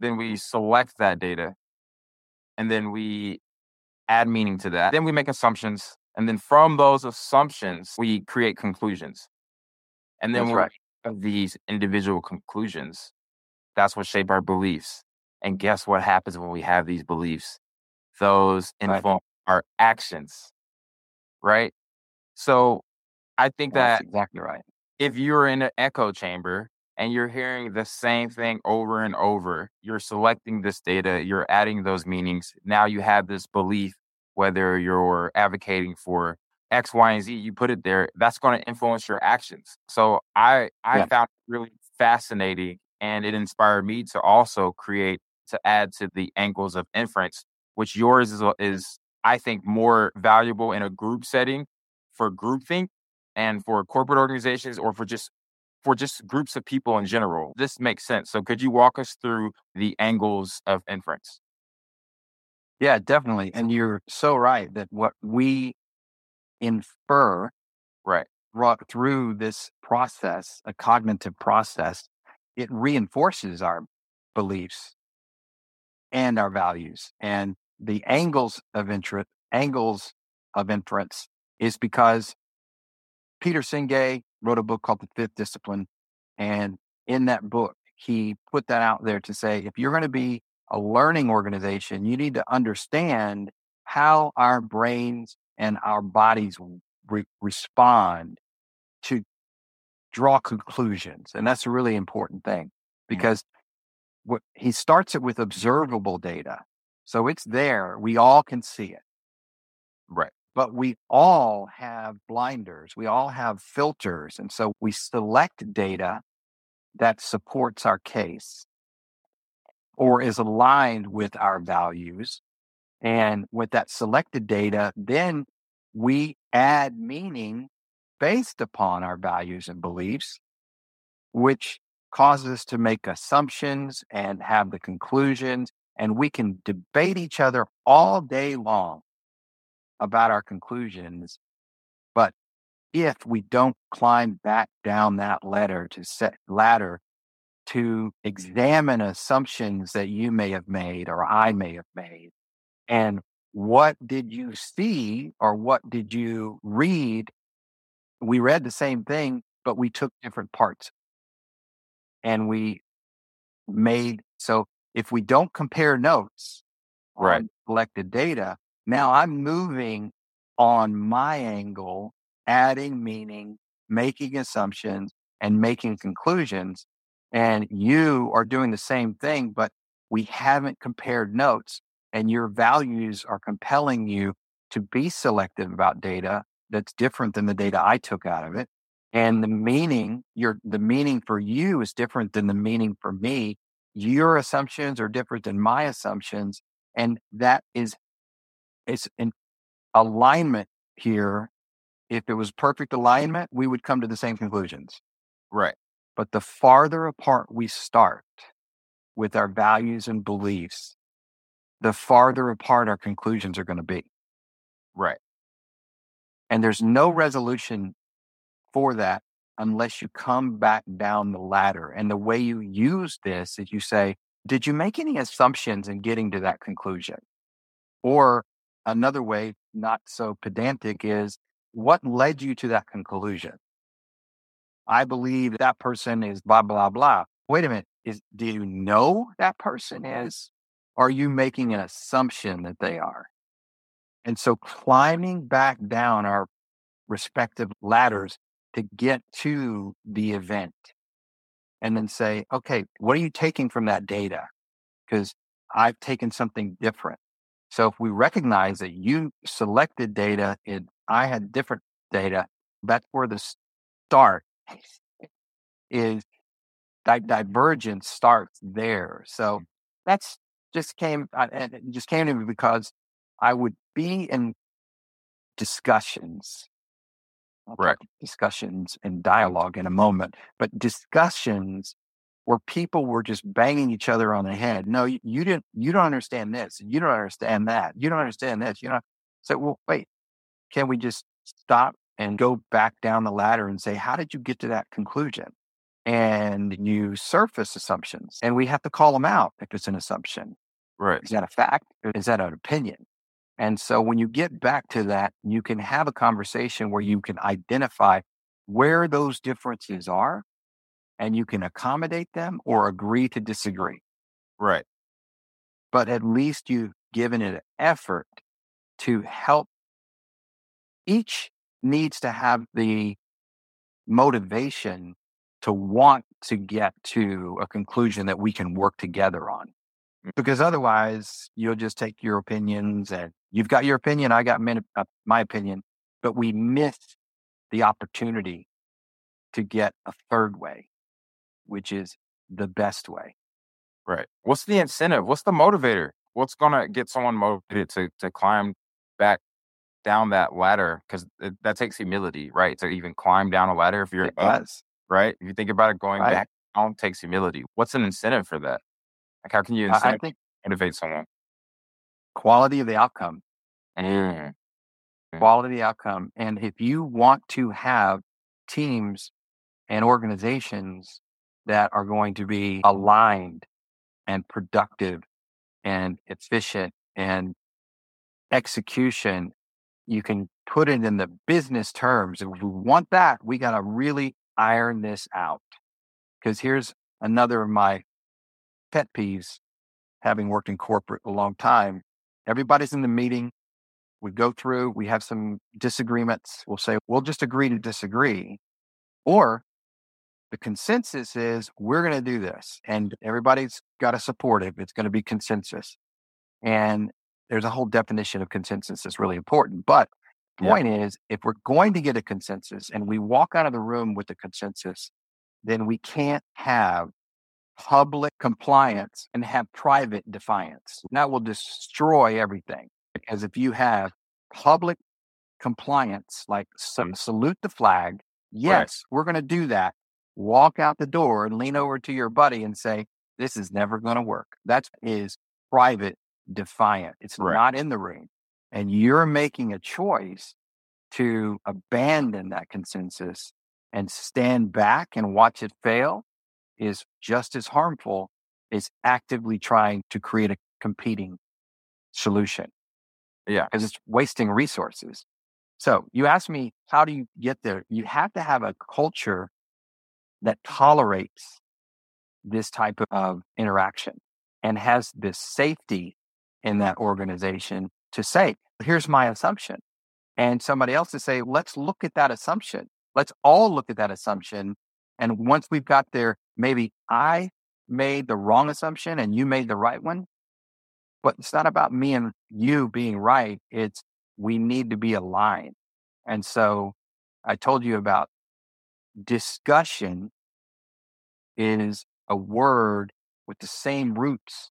Then we select that data, and then we add meaning to that. Then we make assumptions, and then from those assumptions, we create conclusions. And then right. of these individual conclusions, That's what shape our beliefs. And guess what happens when we have these beliefs? Those Right. inform our actions, right? So I think That's that exactly right. if you're in an echo chamber and you're hearing the same thing over and over, you're selecting this data, you're adding those meanings. Now you have this belief, whether you're advocating for X, Y, and Z, you put it there, that's going to influence your actions. So I I Yeah. found it really fascinating and it inspired me to also create to add to the angles of inference, which yours is, is I think more valuable in a group setting for groupthink and for corporate organizations or for just for just groups of people in general. This makes sense. So could you walk us through the angles of inference? Yeah, definitely. And you're so right that what we infer Right. brought through this process, a cognitive process, it reinforces our beliefs and our values. And the angles of interest, angles of inference is because Peter Senge wrote a book called The Fifth Discipline. And in that book, he put that out there to say if you're going to be a learning organization, you need to understand how our brains and our bodies re- respond to draw conclusions. And that's a really important thing because what he starts it with observable data. So it's there. We all can see it Right. But we all have blinders. We all have filters. And so we select data that supports our case or is aligned with our values. And with that selected data, then we add meaning based upon our values and beliefs, which causes us to make assumptions and have the conclusions. And we can debate each other all day long about our conclusions. But if we don't climb back down that ladder to set ladder to mm-hmm. examine assumptions that you may have made or I may have made, and what did you see or what did you read? We read the same thing, but we took different parts and we made so if we don't compare notes Right. collected data, now I'm moving on my angle, adding meaning, making assumptions, and making conclusions. And you are doing the same thing, but we haven't compared notes, and your values are compelling you to be selective about data that's different than the data I took out of it. And the meaning, your the meaning for you is different than the meaning for me. Your assumptions are different than my assumptions. And that is it's an alignment here. If it was perfect alignment, we would come to the same conclusions. Right. But the farther apart we start with our values and beliefs, the farther apart our conclusions are going to be. Right. And there's no resolution for that unless you come back down the ladder. And the way you use this is you say, did you make any assumptions in getting to that conclusion? Or another way, not so pedantic, is what led you to that conclusion? I believe that person is blah, blah, blah. Wait a minute. Is, do you know that person is? Are you making an assumption that they are? And so climbing back down our respective ladders to get to the event and then say, okay, what are you taking from that data? Because I've taken something different. So if we recognize that you selected data and I had different data, that's where the start is di- divergence starts there. So that's just came, uh, and it just came to me because I would be in discussions. Right. Discussions and dialogue in a moment, but discussions where people were just banging each other on the head. No, you, you didn't, you don't understand this. You don't understand that. You don't understand this. You know, so, well, wait, can we just stop and go back down the ladder and say, how did you get to that conclusion? And you surface assumptions and we have to call them out if it's an assumption. Right. Is that a fact? Or is that an opinion? And so when you get back to that, you can have a conversation where you can identify where those differences are and you can accommodate them or agree to disagree. Right. But at least you've given it an effort to help. Each needs to have the motivation to want to get to a conclusion that we can work together on. Mm. Because otherwise, you'll just take your opinions and you've got your opinion, I got min- uh, my opinion, but we miss the opportunity to get a third way, which is the best way. Right. What's the incentive? What's the motivator? What's gonna get someone motivated to to climb back down that ladder? Because that takes humility, right? To even climb down a ladder if you're It up, does. right? If you think about it, going Right. back down takes humility. What's an incentive for that? Like, how can you incentive think motivate someone? quality of the outcome, Mm, quality of the outcome. And if you want to have teams and organizations that are going to be aligned and productive and efficient and execution, you can put it in the business terms. If we want that, we got to really iron this out. Because here's another of my pet peeves, having worked in corporate a long time. Everybody's in the meeting. We go through, we have some disagreements. We'll say, we'll just agree to disagree. Or the consensus is we're going to do this and everybody's got to support it. It's going to be consensus. And there's a whole definition of consensus that's really important. But the Yeah. point is, if we're going to get a consensus and we walk out of the room with the consensus, then we can't have public compliance and have private defiance. That will destroy everything. Because if you have public compliance, like sa- mm. salute the flag, yes, we're going to do that. Walk out the door and lean over to your buddy and say, this is never going to work. That is private defiant. It's Right. not in the room. And you're making a choice to abandon that consensus and stand back and watch it fail is just as harmful as actively trying to create a competing solution Yeah. because it's wasting resources. So you ask me, how do you get there? You have to have a culture that tolerates this type of interaction and has this safety in that organization to say, here's my assumption. And somebody else to say, let's look at that assumption. Let's all look at that assumption. And once we've got there, maybe I made the wrong assumption and you made the right one. But it's not about me and you being right. It's we need to be aligned. And so I told you about discussion is a word with the same roots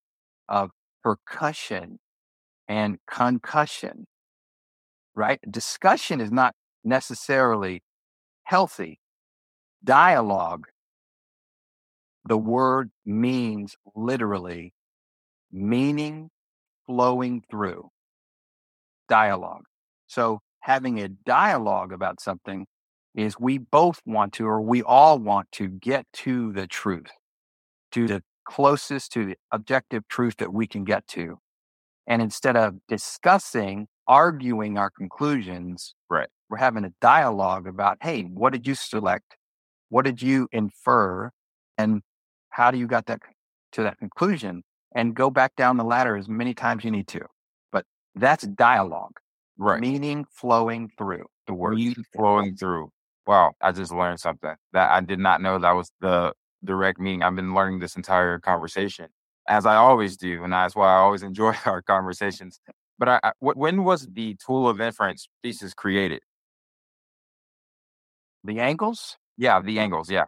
of percussion and concussion, right? Discussion is not necessarily healthy. Dialogue, the word means literally meaning flowing through dialogue. So having a dialogue about something is we both want to, or we all want to get to the truth, to the closest to the objective truth that we can get to. And instead of discussing, arguing our conclusions, Right. we're having a dialogue about, hey, what did you select? What did you infer? And how do you got that to that conclusion? And go back down the ladder as many times you need to. But that's dialogue, Right. meaning flowing through the word. Meaning flowing through. Wow, I just learned something that I did not know that was the direct meaning. I've been learning this entire conversation, as I always do, and that's why I always enjoy our conversations. But I, I, when was the tool of inference thesis created? The angles? Yeah, the angles. Yeah.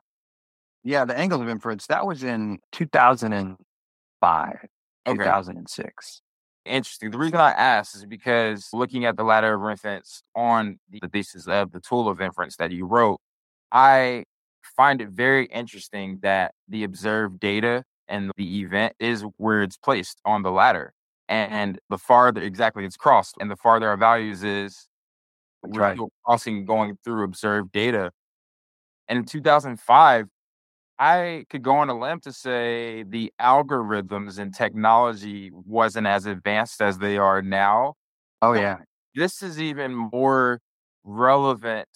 Yeah, the angles of inference. That was in 2005, Okay. 2006. Interesting. The reason I asked is because looking at the ladder of inference on the thesis of the tool of inference that you wrote, I find it very interesting that the observed data and the event is where it's placed on the ladder. And the farther exactly it's crossed, and the farther our values is, we're right. crossing going through observed data. And in 2005, I could go on a limb to say the algorithms and technology wasn't as advanced as they are now. Oh, yeah. This is even more relevant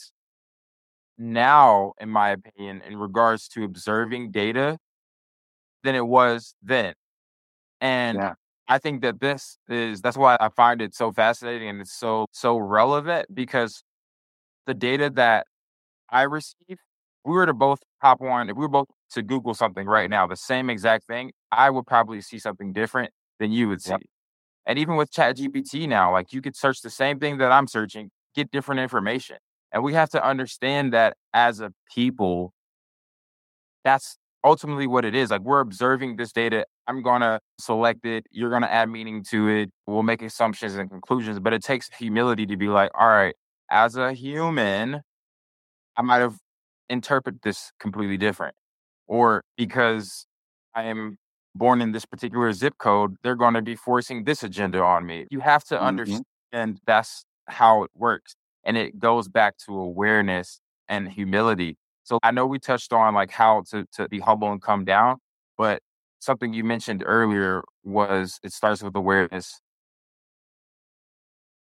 now, in my opinion, in regards to observing data than it was then. And Yeah. I think that this is that's why I find it so fascinating and it's so so relevant because the data that I receive, we were to both hop on, if we were both to Google something right now, the same exact thing, I would probably see something different than you would see. Yep. And even with ChatGPT now, like you could search the same thing that I'm searching, get different information. And we have to understand that as a people, that's ultimately what it is. Like we're observing this data. I'm going to select it. You're going to add meaning to it. We'll make assumptions and conclusions, but it takes humility to be like, all right, as a human, I might have interpreted this completely different. Or because I am born in this particular zip code, they're going to be forcing this agenda on me. You have to Mhm. understand that's how it works. And it goes back to awareness and humility. So I know we touched on like how to, to be humble and come down, but something you mentioned earlier was it starts with awareness.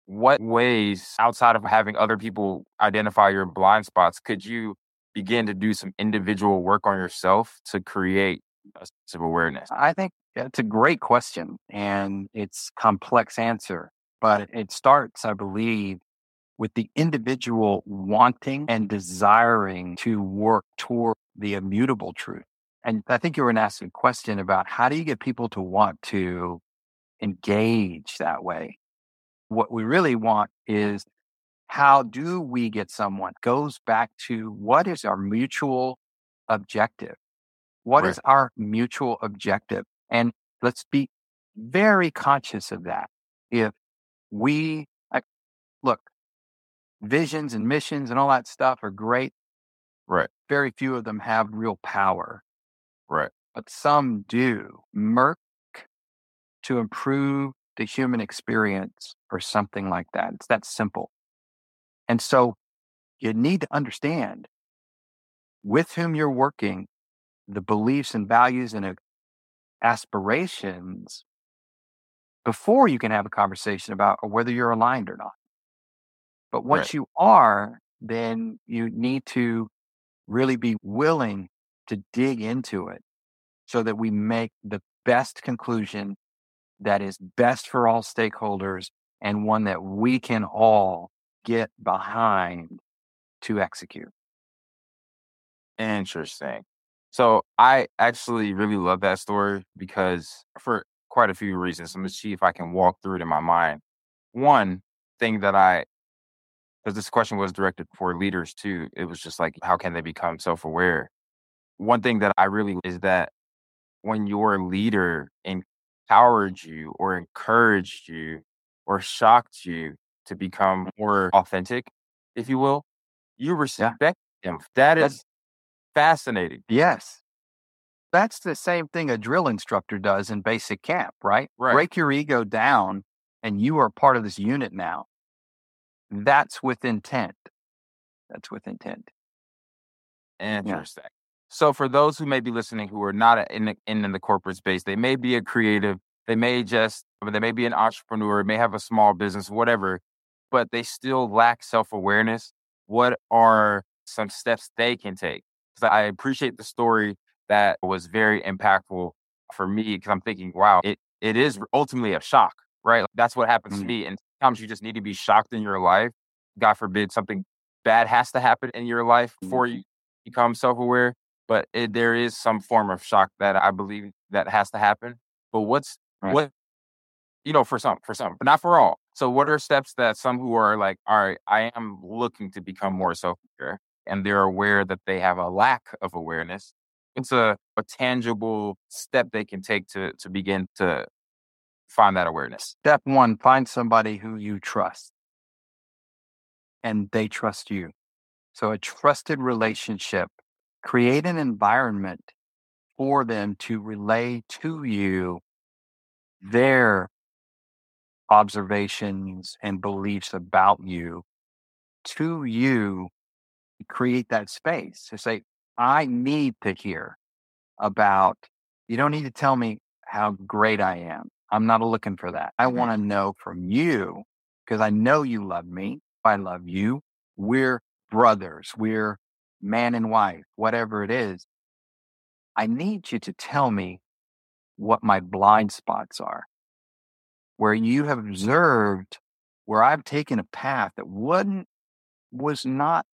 What ways outside of having other people identify your blind spots could you begin to do some individual work on yourself to create a sense of awareness? I think it's a great question and it's complex answer, but it starts, I believe, with the individual wanting and desiring to work toward the immutable truth. And I think you were asking a question about how do you get people to want to engage that way? What we really want is how do we get someone goes back to what is our mutual objective? What Right. is our mutual objective? And let's be very conscious of that. If we like, look, visions and missions and all that stuff are great. Right, Very few of them have real power, right, but some do. Merck to improve the human experience or something like that. It's that simple. And so you need to understand with whom you're working, the beliefs and values and uh, aspirations before you can have a conversation about whether you're aligned or not. But once right. you are, then you need to really be willing to dig into it so that we make the best conclusion that is best for all stakeholders and one that we can all get behind to execute. Interesting. So I actually really love that story because for quite a few reasons. Let me see if I can walk through it in my mind. One thing that I, because this question was directed for leaders too, it was just like, how can they become self aware? One thing that I really is that when your leader empowered you or encouraged you or shocked you to become mm-hmm. more authentic, if you will, you respect them. That That's- fascinating. Yes. That's the same thing a drill instructor does in basic camp, right? Right. Break your ego down and you are part of this unit now. That's with intent. That's with intent. Interesting. So for those who may be listening who are not in the, in, in the corporate space, they may be a creative, they may just, they may be an entrepreneur, may have a small business, whatever, but they still lack self awareness. What are some steps they can take? Because I appreciate the story that was very impactful for me because I'm thinking, wow, it, it is ultimately a shock, right? That's what happens to Mhm. me. And sometimes you just need to be shocked in your life. God forbid something bad has to happen in your life before you become self aware. But it, there is some form of shock that I believe that has to happen. But what's Right. what you know for some for some, but not for all. So what are steps that some who are like, all right, I am looking to become more self aware, and they're aware that they have a lack of awareness. It's a, a tangible step they can take to to begin to find that awareness. Step one, find somebody who you trust and they trust you. So, a trusted relationship, create an environment for them to relay to you their observations and beliefs about you to you to create that space to say i need to hear about you don't need to tell me how great i am. I'm not looking for that. I want to know from you because i know you love me. I love you. We're brothers. We're man and wife, whatever it is, I need you to tell me what my blind spots are, where you have observed where I've taken a path that wasn't was not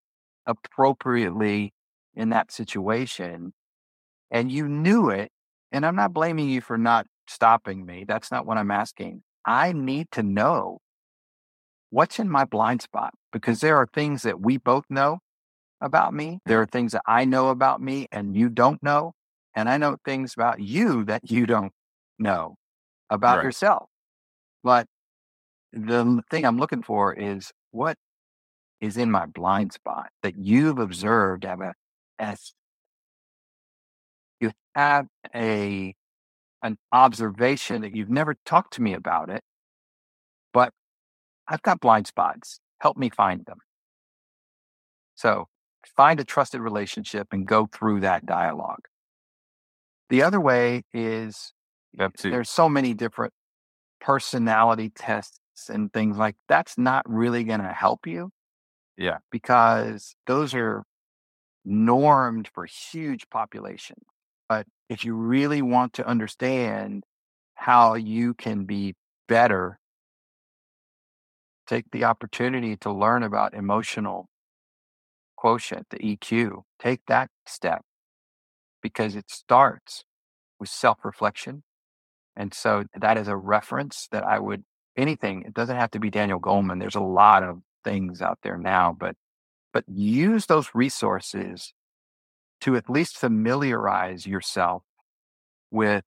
appropriately in that situation and you knew it and I'm not blaming you for not stopping me. That's not what I'm asking. I need to know what's in my blind spot because there are things that we both know about me. There are things that I know about me and you don't know. And I know things about you that you don't know about Right. yourself. But the thing I'm looking for is what is in my blind spot that you've observed have a, as you have a an observation that you've never talked to me about it, but I've got blind spots. Help me find them. So find a trusted relationship and go through that dialogue. The other way is there's so many different personality tests and things like that's not really going to help you. Yeah. Because those are normed for huge populations. But if you really want to understand how you can be better, take the opportunity to learn about emotional quotient, the EQ. Take that step because it starts with self reflection. And so that is a reference that I would, anything, it doesn't have to be Daniel Goleman. There's a lot of things out there now, but, but use those resources to at least familiarize yourself with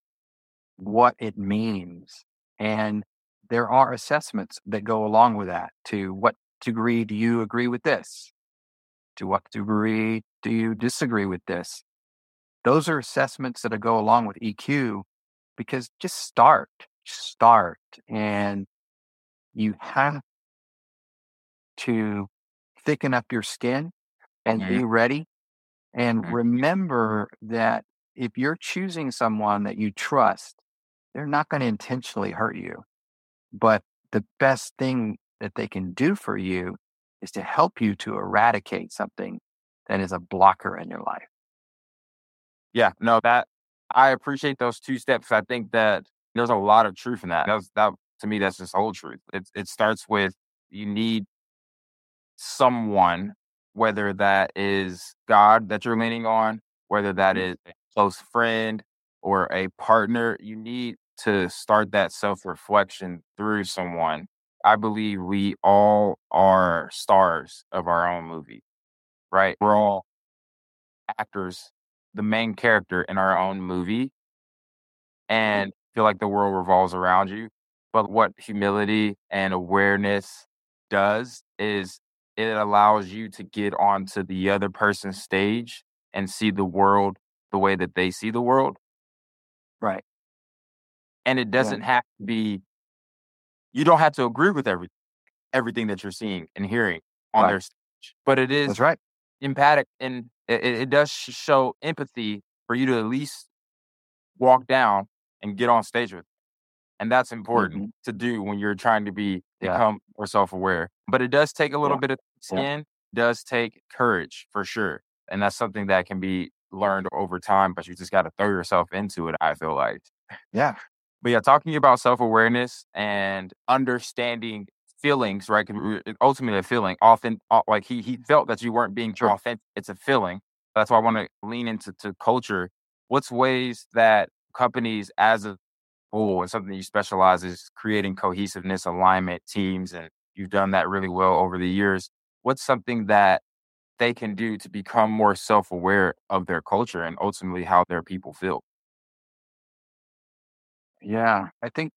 what it means. And there are assessments that go along with that to what degree do you agree with this? To what degree do you disagree with this? Those are assessments that go along with EQ because just start, start. And you have to thicken up your skin and be ready. And Mhm. remember that if you're choosing someone that you trust, they're not going to intentionally hurt you. But the best thing that they can do for you is to help you to eradicate something that is a blocker in your life. Yeah, no, that I appreciate those two steps. I think that there's a lot of truth in that. That's that to me, that's just whole truth. It it starts with you need someone, whether that is God that you're leaning on, whether that Mhm. a close friend or a partner, you need to start that self reflection through someone. I believe we all are stars of our own movie, right? We're all actors, the main character in our own movie, mm-hmm. and feel like the world revolves around you. But what humility and awareness does is it allows you to get onto the other person's stage and see the world the way that they see the world. Right. And it doesn't have to be, you don't have to agree with every, everything that you're seeing and hearing on Right. their stage, but it is That's right. Empathic and it, it does show empathy for you to at least walk down and get on stage with and that's important mm-hmm. to do when you're trying to be Yeah. become more self-aware but it does take a little Yeah. bit of Yeah. skin does take courage for sure and that's something that can be learned over time but you just got to throw yourself into it i feel like Yeah. but yeah, talking about self awareness and understanding feelings, right? Ultimately, a feeling. Often, like he he felt that you weren't being Sure. authentic. It's a feeling. That's why I want to lean into to culture. What's ways that companies, as a whole, and something you specialize is creating cohesiveness, alignment, teams, and you've done that really well over the years. What's something that they can do to become more self aware of their culture and ultimately how their people feel? Yeah. I think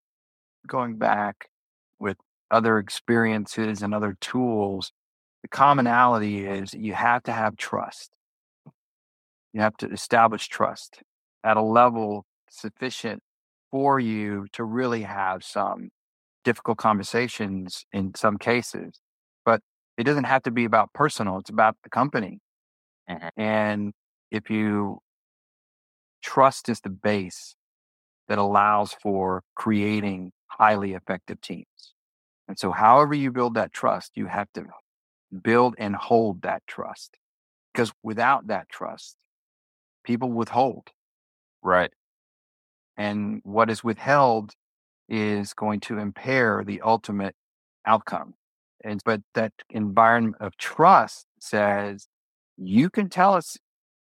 going back with other experiences and other tools, the commonality is you have to have trust. You have to establish trust at a level sufficient for you to really have some difficult conversations in some cases. But it doesn't have to be about personal, it's about the company. Mhm. And if you trust is the base that allows for creating highly effective teams. And so, however you build that trust, you have to build and hold that trust. Because without that trust, people withhold. Right. And what is withheld is going to impair the ultimate outcome. And but that environment of trust says you can tell us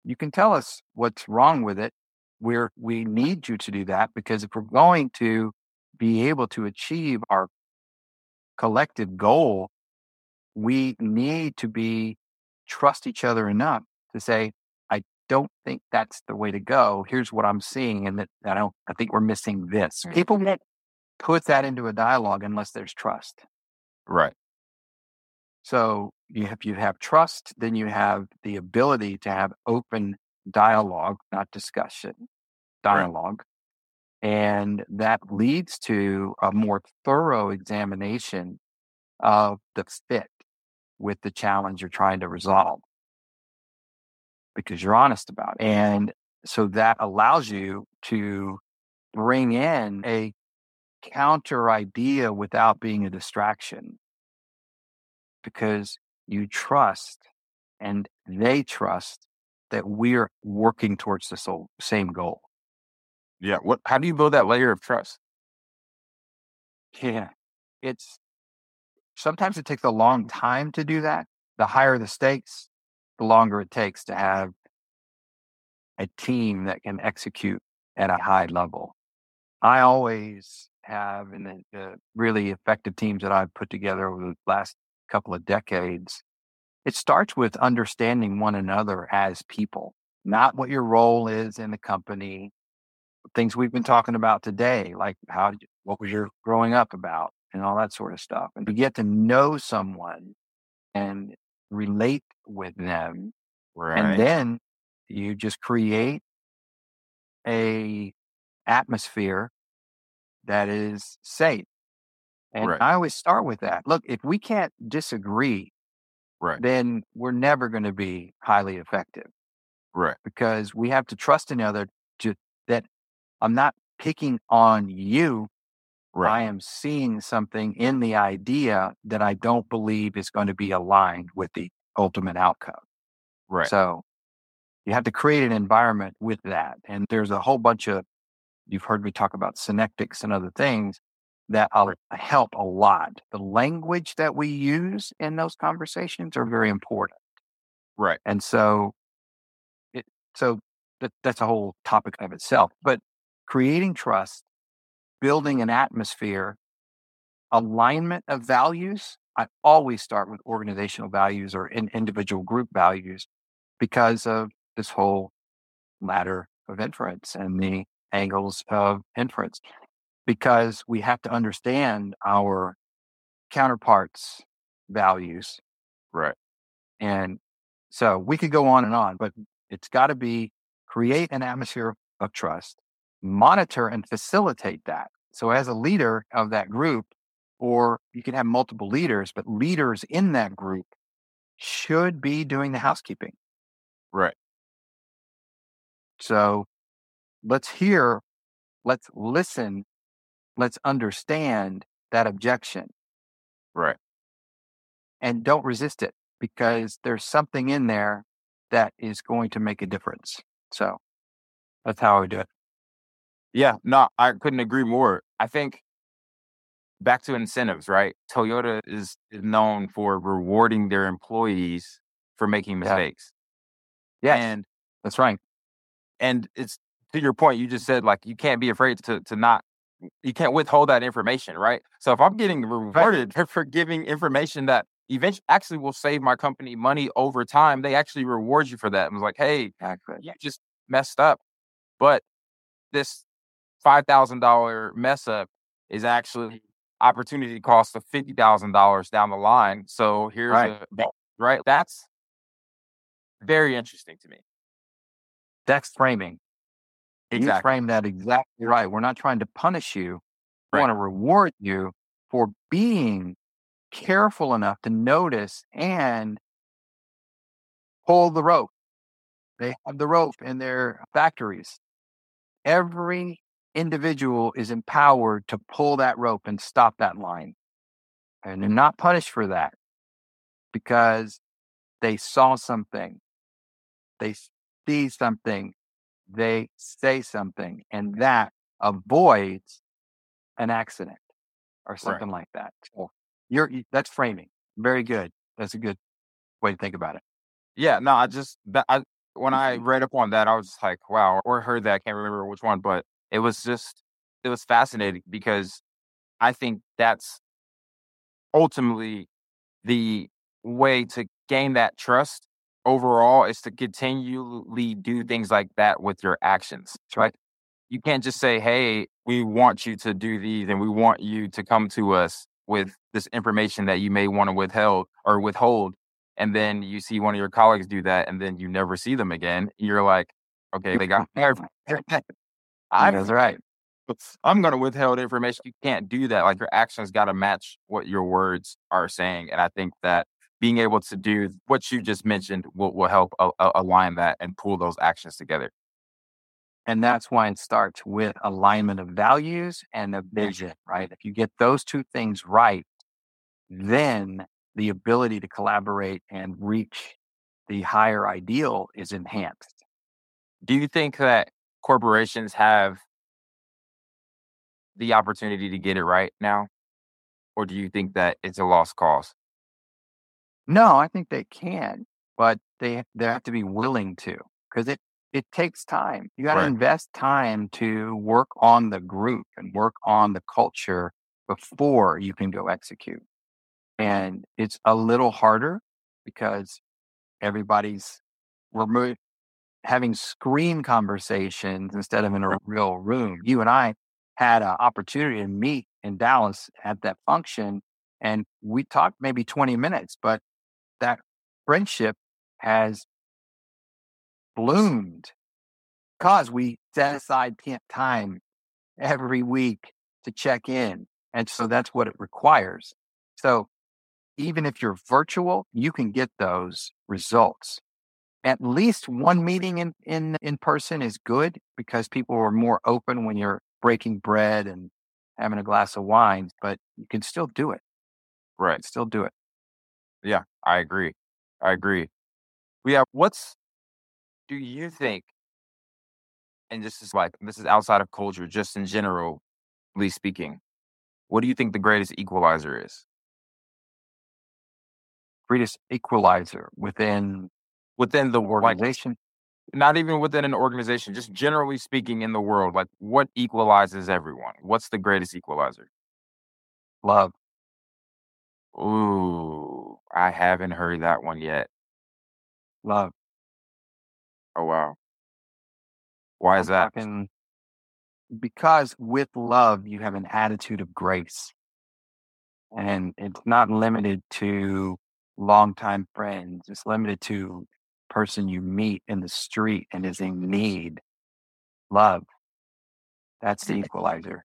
you can tell us what's wrong with it. We're we need you to do that because if we're going to be able to achieve our collective goal, we need to be trust each other enough to say, I don't think that's the way to go. Here's what I'm seeing, and that I don't. I think we're missing this. Mm. People won't put that into a dialogue unless there's trust. Right. So you have you have trust, then you have the ability to have open dialogue, not discussion, Right. dialogue. And that leads to a more thorough examination of the fit with the challenge you're trying to resolve because you're honest about it. And so that allows you to bring in a counter idea without being a distraction because you trust and they trust that we're working towards the same goal. Yeah. What? How do you build that layer of trust? Yeah. It's sometimes it takes a long time to do that. The higher the stakes, the longer it takes to have a team that can execute at a high level. I always have, in the, the really effective teams that I've put together over the last couple of decades, it starts with understanding one another as people, not what your role is in the company, things we've been talking about today, like how did you, what was your growing up about and all that sort of stuff. And to get to know someone and relate with them, Right. and then you just create a atmosphere that is safe. And Right. I always start with that. Look, if we can't disagree, Right. then we're never going to be highly effective Right. because we have to trust in other to I'm not picking on you. Right. I am seeing something in the idea that I don't believe is going to be aligned with the ultimate outcome. Right. So you have to create an environment with that. And there's a whole bunch of, you've heard me talk about synectics and other things that will help a lot. The language that we use in those conversations are very important. right. And so, it, so that, that's a whole topic of itself. But creating trust, building an atmosphere, alignment of values. I always start with organizational values or in individual group values because of this whole ladder of inference and the angles of inference. Because we have to understand our counterparts' values Right. and so we could go on and on, but it's got to be create an atmosphere of trust, monitor and facilitate that. So, as a leader of that group, or you can have multiple leaders, but leaders in that group should be doing the housekeeping. Right. So, let's hear, let's listen, let's understand that objection Right. and don't resist it because there's something in there that is going to make a difference. So that's how I would do it. Yeah, no, I couldn't agree more. I think back to incentives, right? Toyota is, is known for rewarding their employees for making Yeah. mistakes. Yes, And that's right. and it's to your point, you just said like you can't be afraid to to not you can't withhold that information, right? So if I'm getting rewarded for, for giving information that eventually actually will save my company money over time, they actually reward you for that. And was like, hey, Exactly. you just messed up. But this five thousand dollar mess up is actually opportunity cost of fifty thousand dollars down the line. So here's Right. a right. That's very interesting to me. That's framing. Exactly. You frame that exactly right. We're not trying to punish you. We Right. want to reward you for being careful enough to notice and pull the rope. They have the rope in their factories. Every individual is empowered to pull that rope and stop that line. And they're not punished for that because they saw something they see something, they say something, and that avoids an accident or something right. like that. So you're that's framing. Very good. That's a good way to think about it. Yeah, no, I just that I when I mm-hmm. read up on that, I was just like, wow, or heard that, I can't remember which one, but it was just it was fascinating because I think that's ultimately the way to gain that trust overall is to continually do things like that with your actions. Right? You can't just say, "Hey, we want you to do these, and we want you to come to us with this information that you may want to withhold or withhold," and then you see one of your colleagues do that, and then you never see them again. You're like, "Okay, they got I, That's right. I'm going to withhold information. You can't do that. Like your actions got to match what your words are saying. And I think that being able to do what you just mentioned will, will help a, a, align that and pull those actions together. And that's why it starts with alignment of values and a vision, right? If you get those two things right, then the ability to collaborate and reach the higher ideal is enhanced. Do you think that corporations have the opportunity to get it right now? Or do you think that it's a lost cause? No, I think they can, but they they have to be willing to because it it takes time. You got to right. invest time to work on the group and work on the culture before you can go execute. And it's a little harder because everybody's we're having screen conversations instead of in a real room. You and I had an opportunity to meet in Dallas at that function, and we talked maybe 20 minutes, but that friendship has bloomed because we set aside time every week to check in. And so that's what it requires. So even if you're virtual, you can get those results. At least one meeting in, in, in person is good because people are more open when you're breaking bread and having a glass of wine, but you can still do it. Right. Still do it. Yeah, I agree. I agree. Yeah, what's do you think and this is like this is outside of culture, just in generally speaking, what do you think the greatest equalizer is? Greatest equalizer within within the organization. Like, not even within an organization, just generally speaking in the world, like what equalizes everyone? What's the greatest equalizer? Love. Ooh, I haven't heard that one yet. Love. Oh wow. Why is that? Talking, because with love, you have an attitude of grace. And it's not limited to longtime friends. It's limited to person you meet in the street and is in need. Love. That's the equalizer.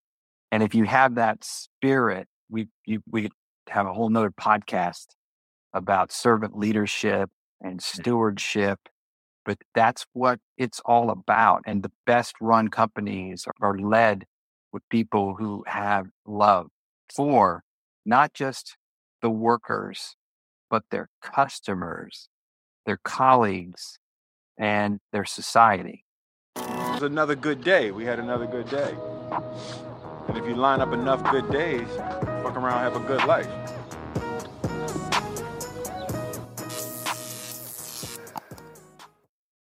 And if you have that spirit, we you, we have a whole nother podcast about servant leadership and stewardship. But that's what it's all about. And the best run companies are led with people who have love for not just the workers, but their customers, their colleagues, and their society. It was another good day. We had another good day. And if you line up enough good days, fuck around, have a good life.